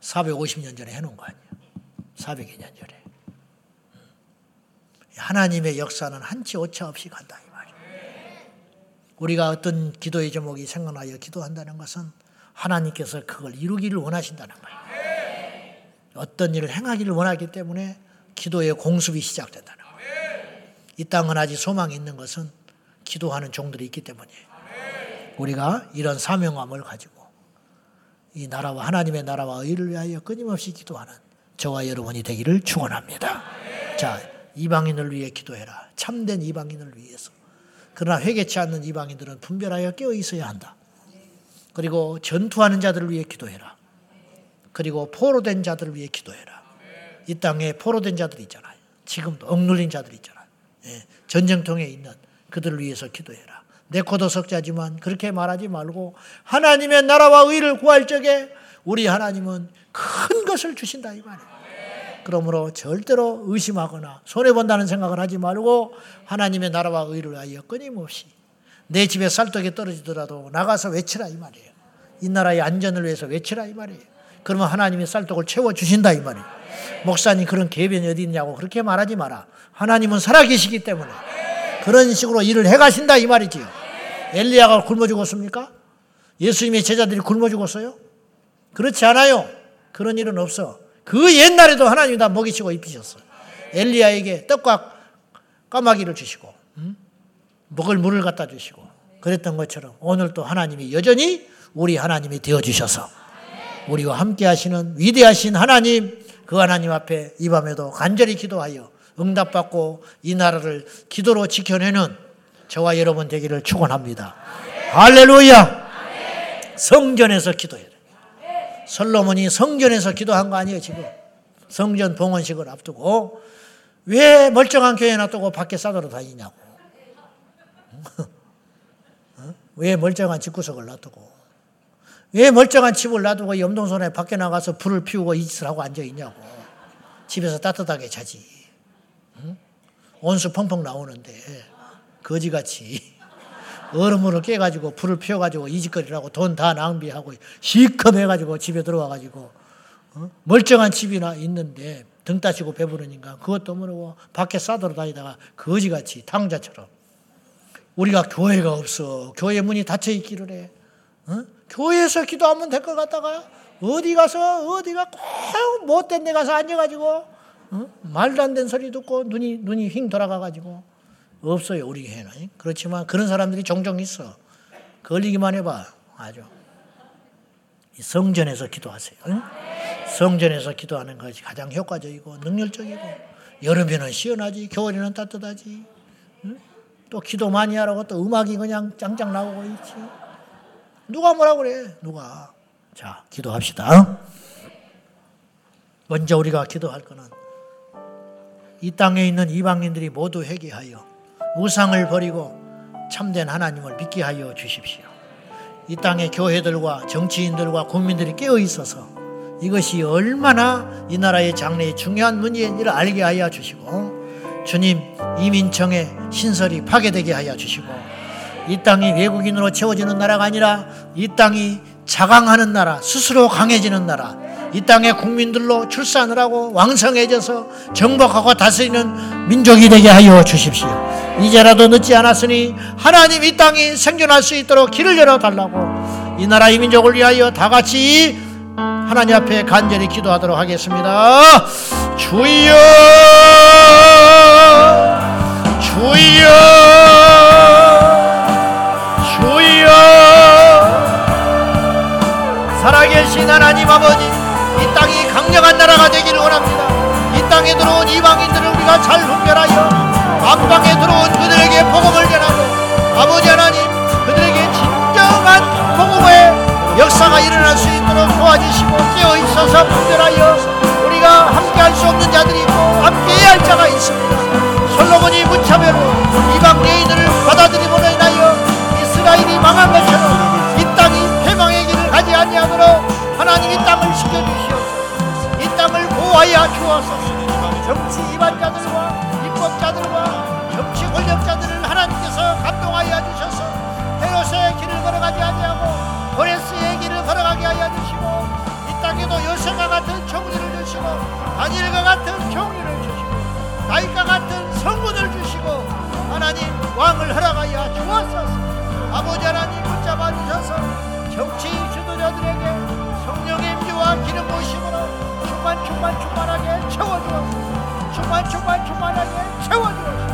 450년 전에 해놓은 거 아니야. 400여 년 전에. 하나님의 역사는 한치 오차 없이 간다 이 말이에요. 우리가 어떤 기도의 제목이 생각나여 기도한다는 것은 하나님께서 그걸 이루기를 원하신다는 거예요. 어떤 일을 행하기를 원하기 때문에 기도의 공습이 시작된다는 거예요. 이 땅은 아직 소망이 있는 것은 기도하는 종들이 있기 때문이에요. 우리가 이런 사명감을 가지고 이 나라와 하나님의 나라와 의를 위하여 끊임없이 기도하는 저와 여러분이 되기를 축원합니다. 자, 이방인을 위해 기도해라. 참된 이방인을 위해서. 그러나 회개치 않는 이방인들은 분별하여 깨어 있어야 한다. 그리고 전투하는 자들을 위해 기도해라. 그리고 포로된 자들을 위해 기도해라. 이 땅에 포로된 자들 있잖아요. 지금도 억눌린 자들 있잖아요. 예, 전쟁통에 있는 그들을 위해서 기도해라. 내 코도 석자지만 그렇게 말하지 말고 하나님의 나라와 의를 구할 적에 우리 하나님은 큰 것을 주신다 이 말이에요. 그러므로 절대로 의심하거나 손해본다는 생각을 하지 말고 하나님의 나라와 의를 위하여 끊임없이 내 집에 쌀떡이 떨어지더라도 나가서 외치라 이 말이에요. 이 나라의 안전을 위해서 외치라 이 말이에요. 그러면 하나님이 쌀떡을 채워주신다 이 말이에요. 목사님 그런 계변이 어디 있냐고 그렇게 말하지 마라. 하나님은 살아계시기 때문에 그런 식으로 일을 해가신다 이 말이지요. 엘리야가 굶어 죽었습니까? 예수님의 제자들이 굶어 죽었어요? 그렇지 않아요. 그런 일은 없어. 그 옛날에도 하나님이 다 먹이시고 입히셨어요. 엘리야에게 떡과 까마귀를 주시고 음? 먹을 물을 갖다 주시고 그랬던 것처럼 오늘도 하나님이 여전히 우리 하나님이 되어 주셔서 우리와 함께 하시는 위대하신 하나님 그 하나님 앞에 이 밤에도 간절히 기도하여 응답받고 이 나라를 기도로 지켜내는 저와 여러분 되기를 축원합니다. 할렐루야. 성전에서 기도해야 돼. 솔로몬이 성전에서 기도한 거 아니에요, 지금. 성전 봉헌식을 앞두고 왜 멀쩡한 교회 놔두고 밖에 싸돌아 다니냐고. 어? 왜 멀쩡한 집구석을 놔두고 왜 멀쩡한 집을 놔두고 염동선에 밖에 나가서 불을 피우고 이 짓을 하고 앉아 있냐고. 집에서 따뜻하게 자지. 온수 펑펑 나오는데 거지같이 얼음으로 깨가지고 불을 피워가지고 이짓거리라고 돈 다 낭비하고 시커매가지고 집에 들어와가지고 어? 멀쩡한 집이나 있는데 등 따시고 배부르니까 그것도 모르고 밖에 싸돌아 다니다가 거지같이 탕자처럼 우리가 교회가 없어 교회 문이 닫혀 있기를 해 어? 교회에서 기도하면 될 것 같다가 어디 가서 어디가 꼭 못된 데 가서 앉아가지고 어? 말도 안 되는 소리 듣고 눈이 눈이 휙 돌아가가지고 없어요, 우리 교회는. 그렇지만 그런 사람들이 종종 있어. 걸리기만 해봐. 아주. 성전에서 기도하세요. 성전에서 기도하는 것이 가장 효과적이고 능률적이고 여름에는 시원하지 겨울에는 따뜻하지 응? 또 기도 많이 하라고 또 음악이 그냥 짱짱 나오고 있지 누가 뭐라 그래 누가 자 기도합시다 먼저 우리가 기도할 거는 이 땅에 있는 이방인들이 모두 회개하여 우상을 버리고 참된 하나님을 믿게 하여 주십시오. 이 땅의 교회들과 정치인들과 국민들이 깨어 있어서 이것이 얼마나 이 나라의 장래의 중요한 문제인지를 알게 하여 주시고 주님 이민청의 신설이 파괴되게 하여 주시고 이 땅이 외국인으로 채워지는 나라가 아니라 이 땅이 자강하는 나라 스스로 강해지는 나라 이 땅의 국민들로 출산을 하고 왕성해져서 정복하고 다스리는 민족이 되게 하여 주십시오. 이제라도 늦지 않았으니 하나님 이 땅이 생존할 수 있도록 길을 열어달라고 이 나라 이 민족을 위하여 다 같이 하나님 앞에 간절히 기도하도록 하겠습니다. 주여 주여 주여 살아계신 하나님 아버지 이 땅이 강력한 나라가 되기를 원합니다. 이 땅에 들어온 이방인들을 우리가 잘 분별하여 안방에 들어온 그들에게 복음을 전하고 아버지 하나님 그들에게 진정한 복음의 역사가 일어날 수 있도록 도와주시고 깨어 있어서 분별하여 우리가 함께할 수 없는 자들이 있고 함께해야 할 자가 있습니다. 솔로몬이 무차별로 이방 여인들을 받아들이므로 인하여 이스라엘이 망한 것처럼 이 땅이 패망의 길을 가지 아니하도록 하나님 이 땅을 지켜주시옵소서 이 땅을 보호하여 주옵소서 정치 이반자들과 권력자들을 하나님께서 감동하여 주셔서 헤롯의 길을 걸어가지 아니하고 고레스의 길을 걸어가게 하여 주시고 이 땅에도 요새가 같은 총리를 주시고 다니엘과 같은 총리를 주시고 다윗과 같은 성군을 주시고 하나님 왕을 허락하여 주옵소서. 아버지 하나님 붙잡아 주셔서 정치 지도자들에게 성령의 임재와 기름 부으심으로 충만 충만 충만하게 채워주옵소서. 충만 충만 충만하게 채워주옵소서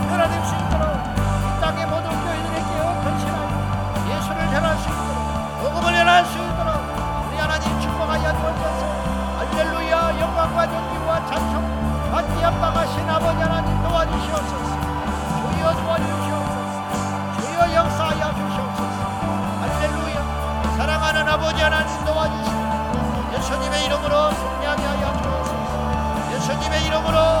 변화될 수 있도록 이 땅의 모든 교회들에게 헌신하여 예수를 전할 수 있도록 복음을 전할 수 있도록 우리 하나님 축복하여 주옵소서 할렐루야 영광과 존귀와 찬송 받기 합당하신 아버지 하나님 도와주시옵소서. 주여 도와주시옵소서. 주여 역사하여 주시옵소서. 할렐루야. 사랑하는 아버지 하나님 도와주시옵소서. 예수님의 이름으로 승리하게 하여 주옵소서. 예수님의 이름으로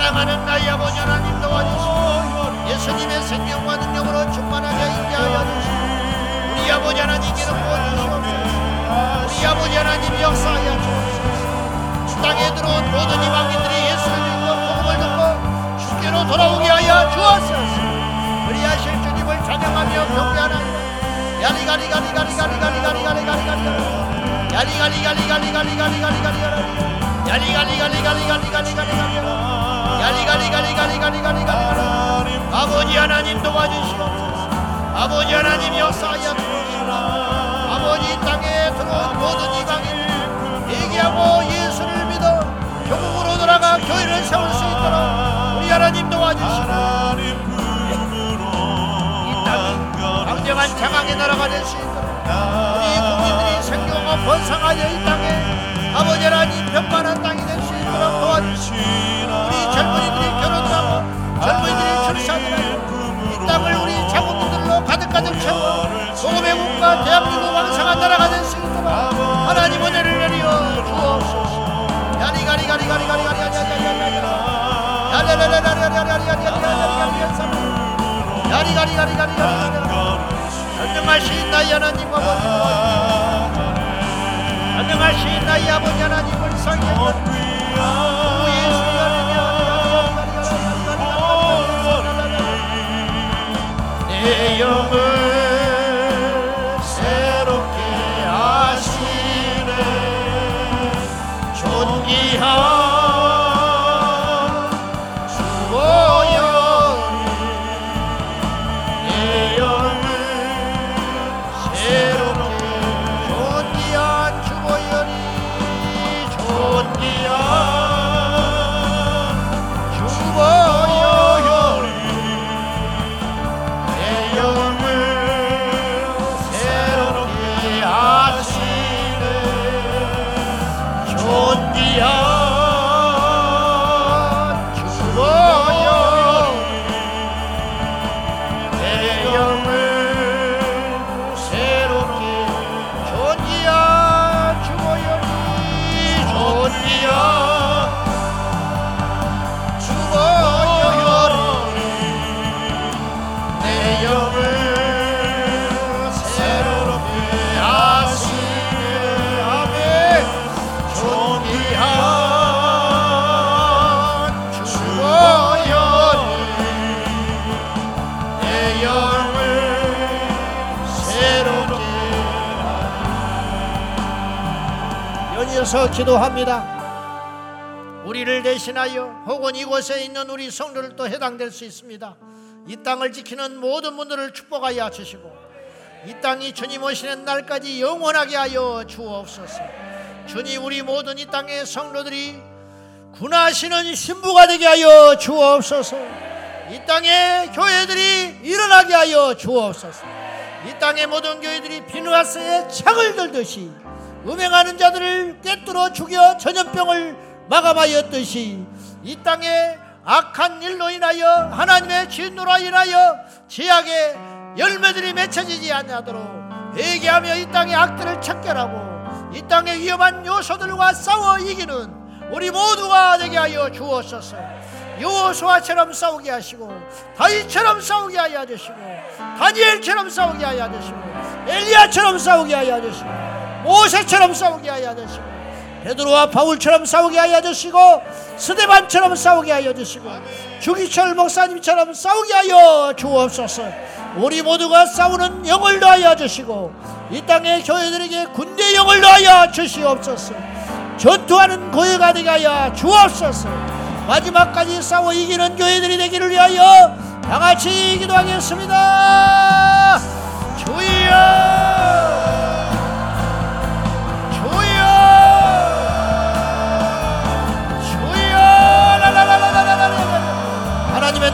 사랑하는 나의 아버지 하나님 도와주시고 예수님의 생명과 능력으로 충만하게 인자하여 주시고 우리 아버지 하나님께는 부어주시옵소서. 우리 아버지 하나님 역사하여 주옵소서 땅에 들어온 모든 이방인들이 예수를 믿고 복음을 듣고 주께로 돌아오게 하여 주옵소서. 그리하실 주님을 찬양하며 경배하나이다. 야리가리가리가리가리가리가리가리가리가리 야리가리가리가리가리가리가리가리 야리가리가리가리가리가리가리가리 야리가리가리가리가리가리가리 아버지 하나님 도와주시옵소서. 아버지 하나님 역사하여 주시옵소서. 아버지 땅에 들어온 모든 이방인 얘기하고 예수를 믿어 교국으로 돌아가 교회를 세울 수 있도록 우리 하나님 도와주시옵소서 강력한 장악의 나라가 될 수 있도록 우리 국민들이 생명과 번성하여 이 땅에 아버지 하나님 편만한 땅이 될 수 있도록 젊은이들이 아버지의 천사들이 이 땅을 우리 자국들로 가득가득 채워 소금의 국가 대한민국 왕사가 따라가는 수 있도록 하나님 은혜를 내리어 주옵소서 안녕하신 나의 하나님 아버지 안녕하신 나의 아버지 하나님을 상해 your. 기도합니다. 우리를 대신하여 혹은 이곳에 있는 우리 성도를 또 해당될 수 있습니다. 이 땅을 지키는 모든 분들을 축복하여 주시고 이 땅이 주님 오시는 날까지 영원하게 하여 주옵소서. 주님 우리 모든 이 땅의 성도들이 군하시는 신부가 되게 하여 주옵소서. 이 땅의 교회들이 일어나게 하여 주옵소서. 이 땅의 모든 교회들이 비누아스의 창을 들듯이 음행하는 자들을 꿰뚫어 죽여 전염병을 마감하였듯이 이 땅에 악한 일로 인하여 하나님의 진노라 인하여 지약의 열매들이 맺혀지지 아니하도록 회개하며 이 땅의 악들을 척결하고 이 땅의 위험한 요소들과 싸워 이기는 우리 모두가 되게 하여 주옵소서. 요호수아처럼 싸우게 하시고 다윗처럼 싸우게 하여 주시고 다니엘처럼 싸우게 하여 주시고 엘리야처럼 싸우게 하여 주시고 모세처럼 싸우게 하여 주시고 베드로와 바울처럼 싸우게 하여 주시고 스데반처럼 싸우게 하여 주시고 주기철 목사님처럼 싸우게 하여 주옵소서. 우리 모두가 싸우는 영을 더하여 주시고 이 땅의 교회들에게 군대 영을 더하여 주시옵소서. 전투하는 고회가 되게 하여 주옵소서. 마지막까지 싸워 이기는 교회들이 되기를 위하여 다같이 기도하겠습니다. 주여!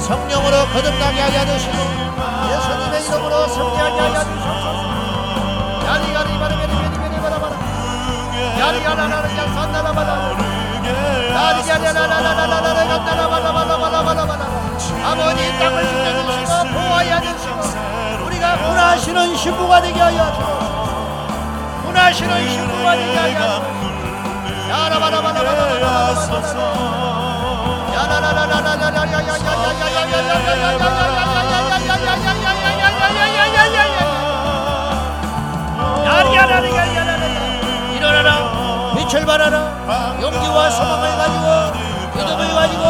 성령으로 거듭나게 하여 주시고 예수님의 이름으로 성리하게 하여 주시옵소서 야리가리 바르게리베리베리 바라바라 야리가라라라 야산나라바라 아버지 땅을 지켜주시고 보호하여 주시고 우리가 분하시는 신부가 되게 하여 주시고 분하시는 신부가 되게 하여 주시고 야라바라바라바라바라바라 야라라라라라라라 발하라. 용기와 소망을 가지고 믿음을 가지고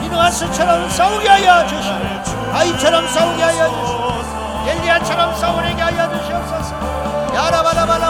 비누아스처럼 싸우게 하여 주시고 아이처럼 싸우게 하여 주시고 엘리야처럼 싸우게 하여 주시옵소서. 가라바라바라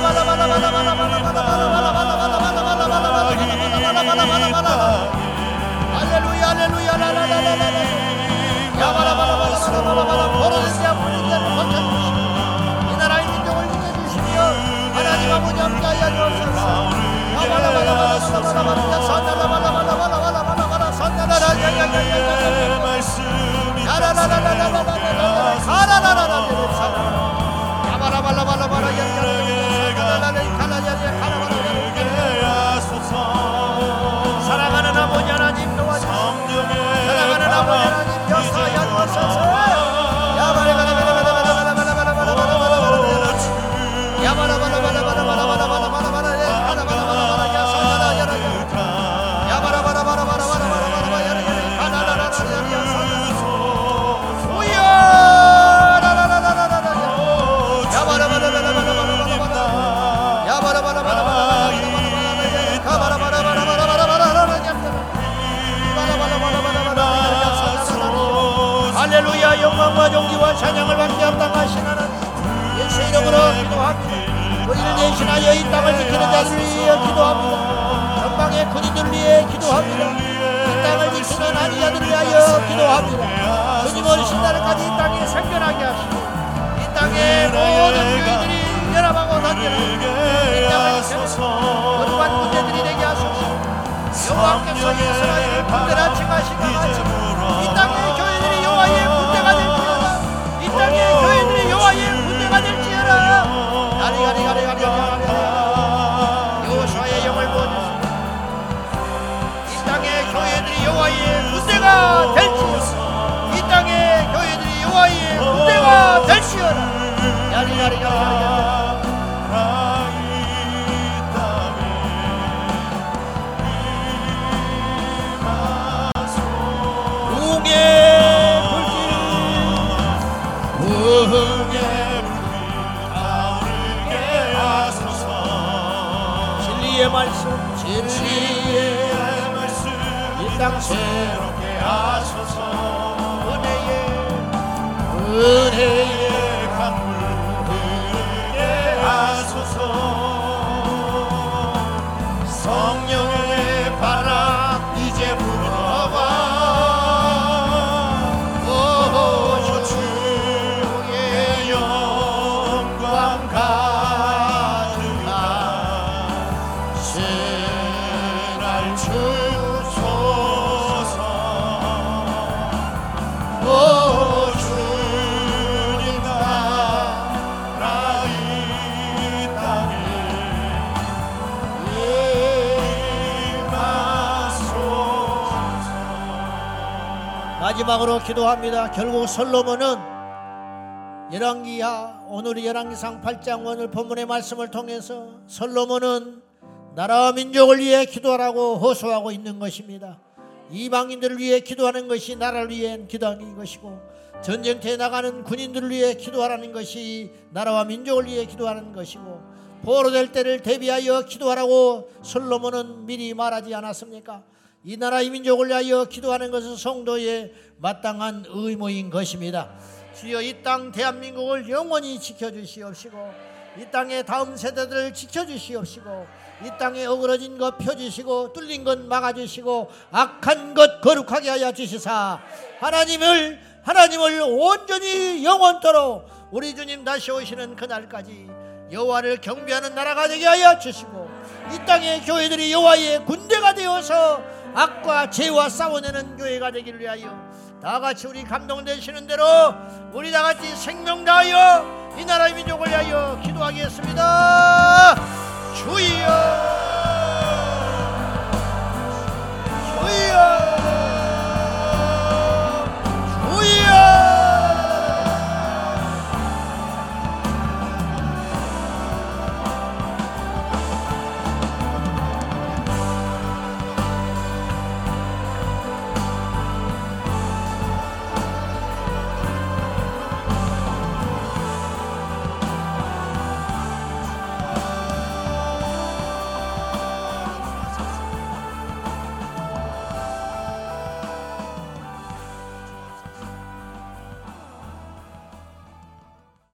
사랑하는 아버지 하나님 도와주시고 사랑하는 아버지 하나님 존귀와 찬양을 받게 합당하신 하나님 예수 이름으로 기도합니다 우리를 대신하여 이 땅을 지키는 자들 위해 기도합니다. 전방의 군인들 위해 기도합니다. 이 땅을 지키는 한의자들 위하여 기도합니다. 주님 오신 날까지 이 땅에 생존하게 하시고 이 땅의 모든 교회들이 연합하고 단결하고 이 땅을 지키는 거룩한 군대들이 되게 하소서. 여호와께서 이스라엘 군대라 칭하시고 이 땅의 하리라 나 이 땅에 이마소 웅의 불길. 웅의 불길 타오르게 하소서. 진리의 말씀 새롭게 하소서. 은혜의 은혜의 마지막으로 기도합니다. 결국 솔로몬은 열왕기하 오늘의 열왕기상 8장 오늘 본문의 말씀을 통해서 솔로몬은 나라와 민족을 위해 기도하라고 호소하고 있는 것입니다. 이방인들을 위해 기도하는 것이 나라를 위한 기도하는 것이고 전쟁터에 나가는 군인들을 위해 기도하라는 것이 나라와 민족을 위해 기도하는 것이고 포로될 때를 대비하여 기도하라고 솔로몬은 미리 말하지 않았습니까? 이 나라 이 민족을 위하여 기도하는 것은 성도의 마땅한 의무인 것입니다. 주여 이 땅 대한민국을 영원히 지켜주시옵시고 이 땅의 다음 세대들을 지켜주시옵시고 이 땅에 어그러진 것 펴주시고 뚫린 것 막아주시고 악한 것 거룩하게 하여 주시사 하나님을 하나님을 온전히 영원토록 우리 주님 다시 오시는 그날까지 여호와를 경배하는 나라가 되게 하여 주시고 이 땅의 교회들이 여호와의 군대가 되어서 악과 죄와 싸워내는 교회가 되기를 위하여 다 같이 우리 감동되시는 대로 우리 다 같이 생명 다하여 이 나라의 민족을 위하여 기도하겠습니다. 주여, 주여.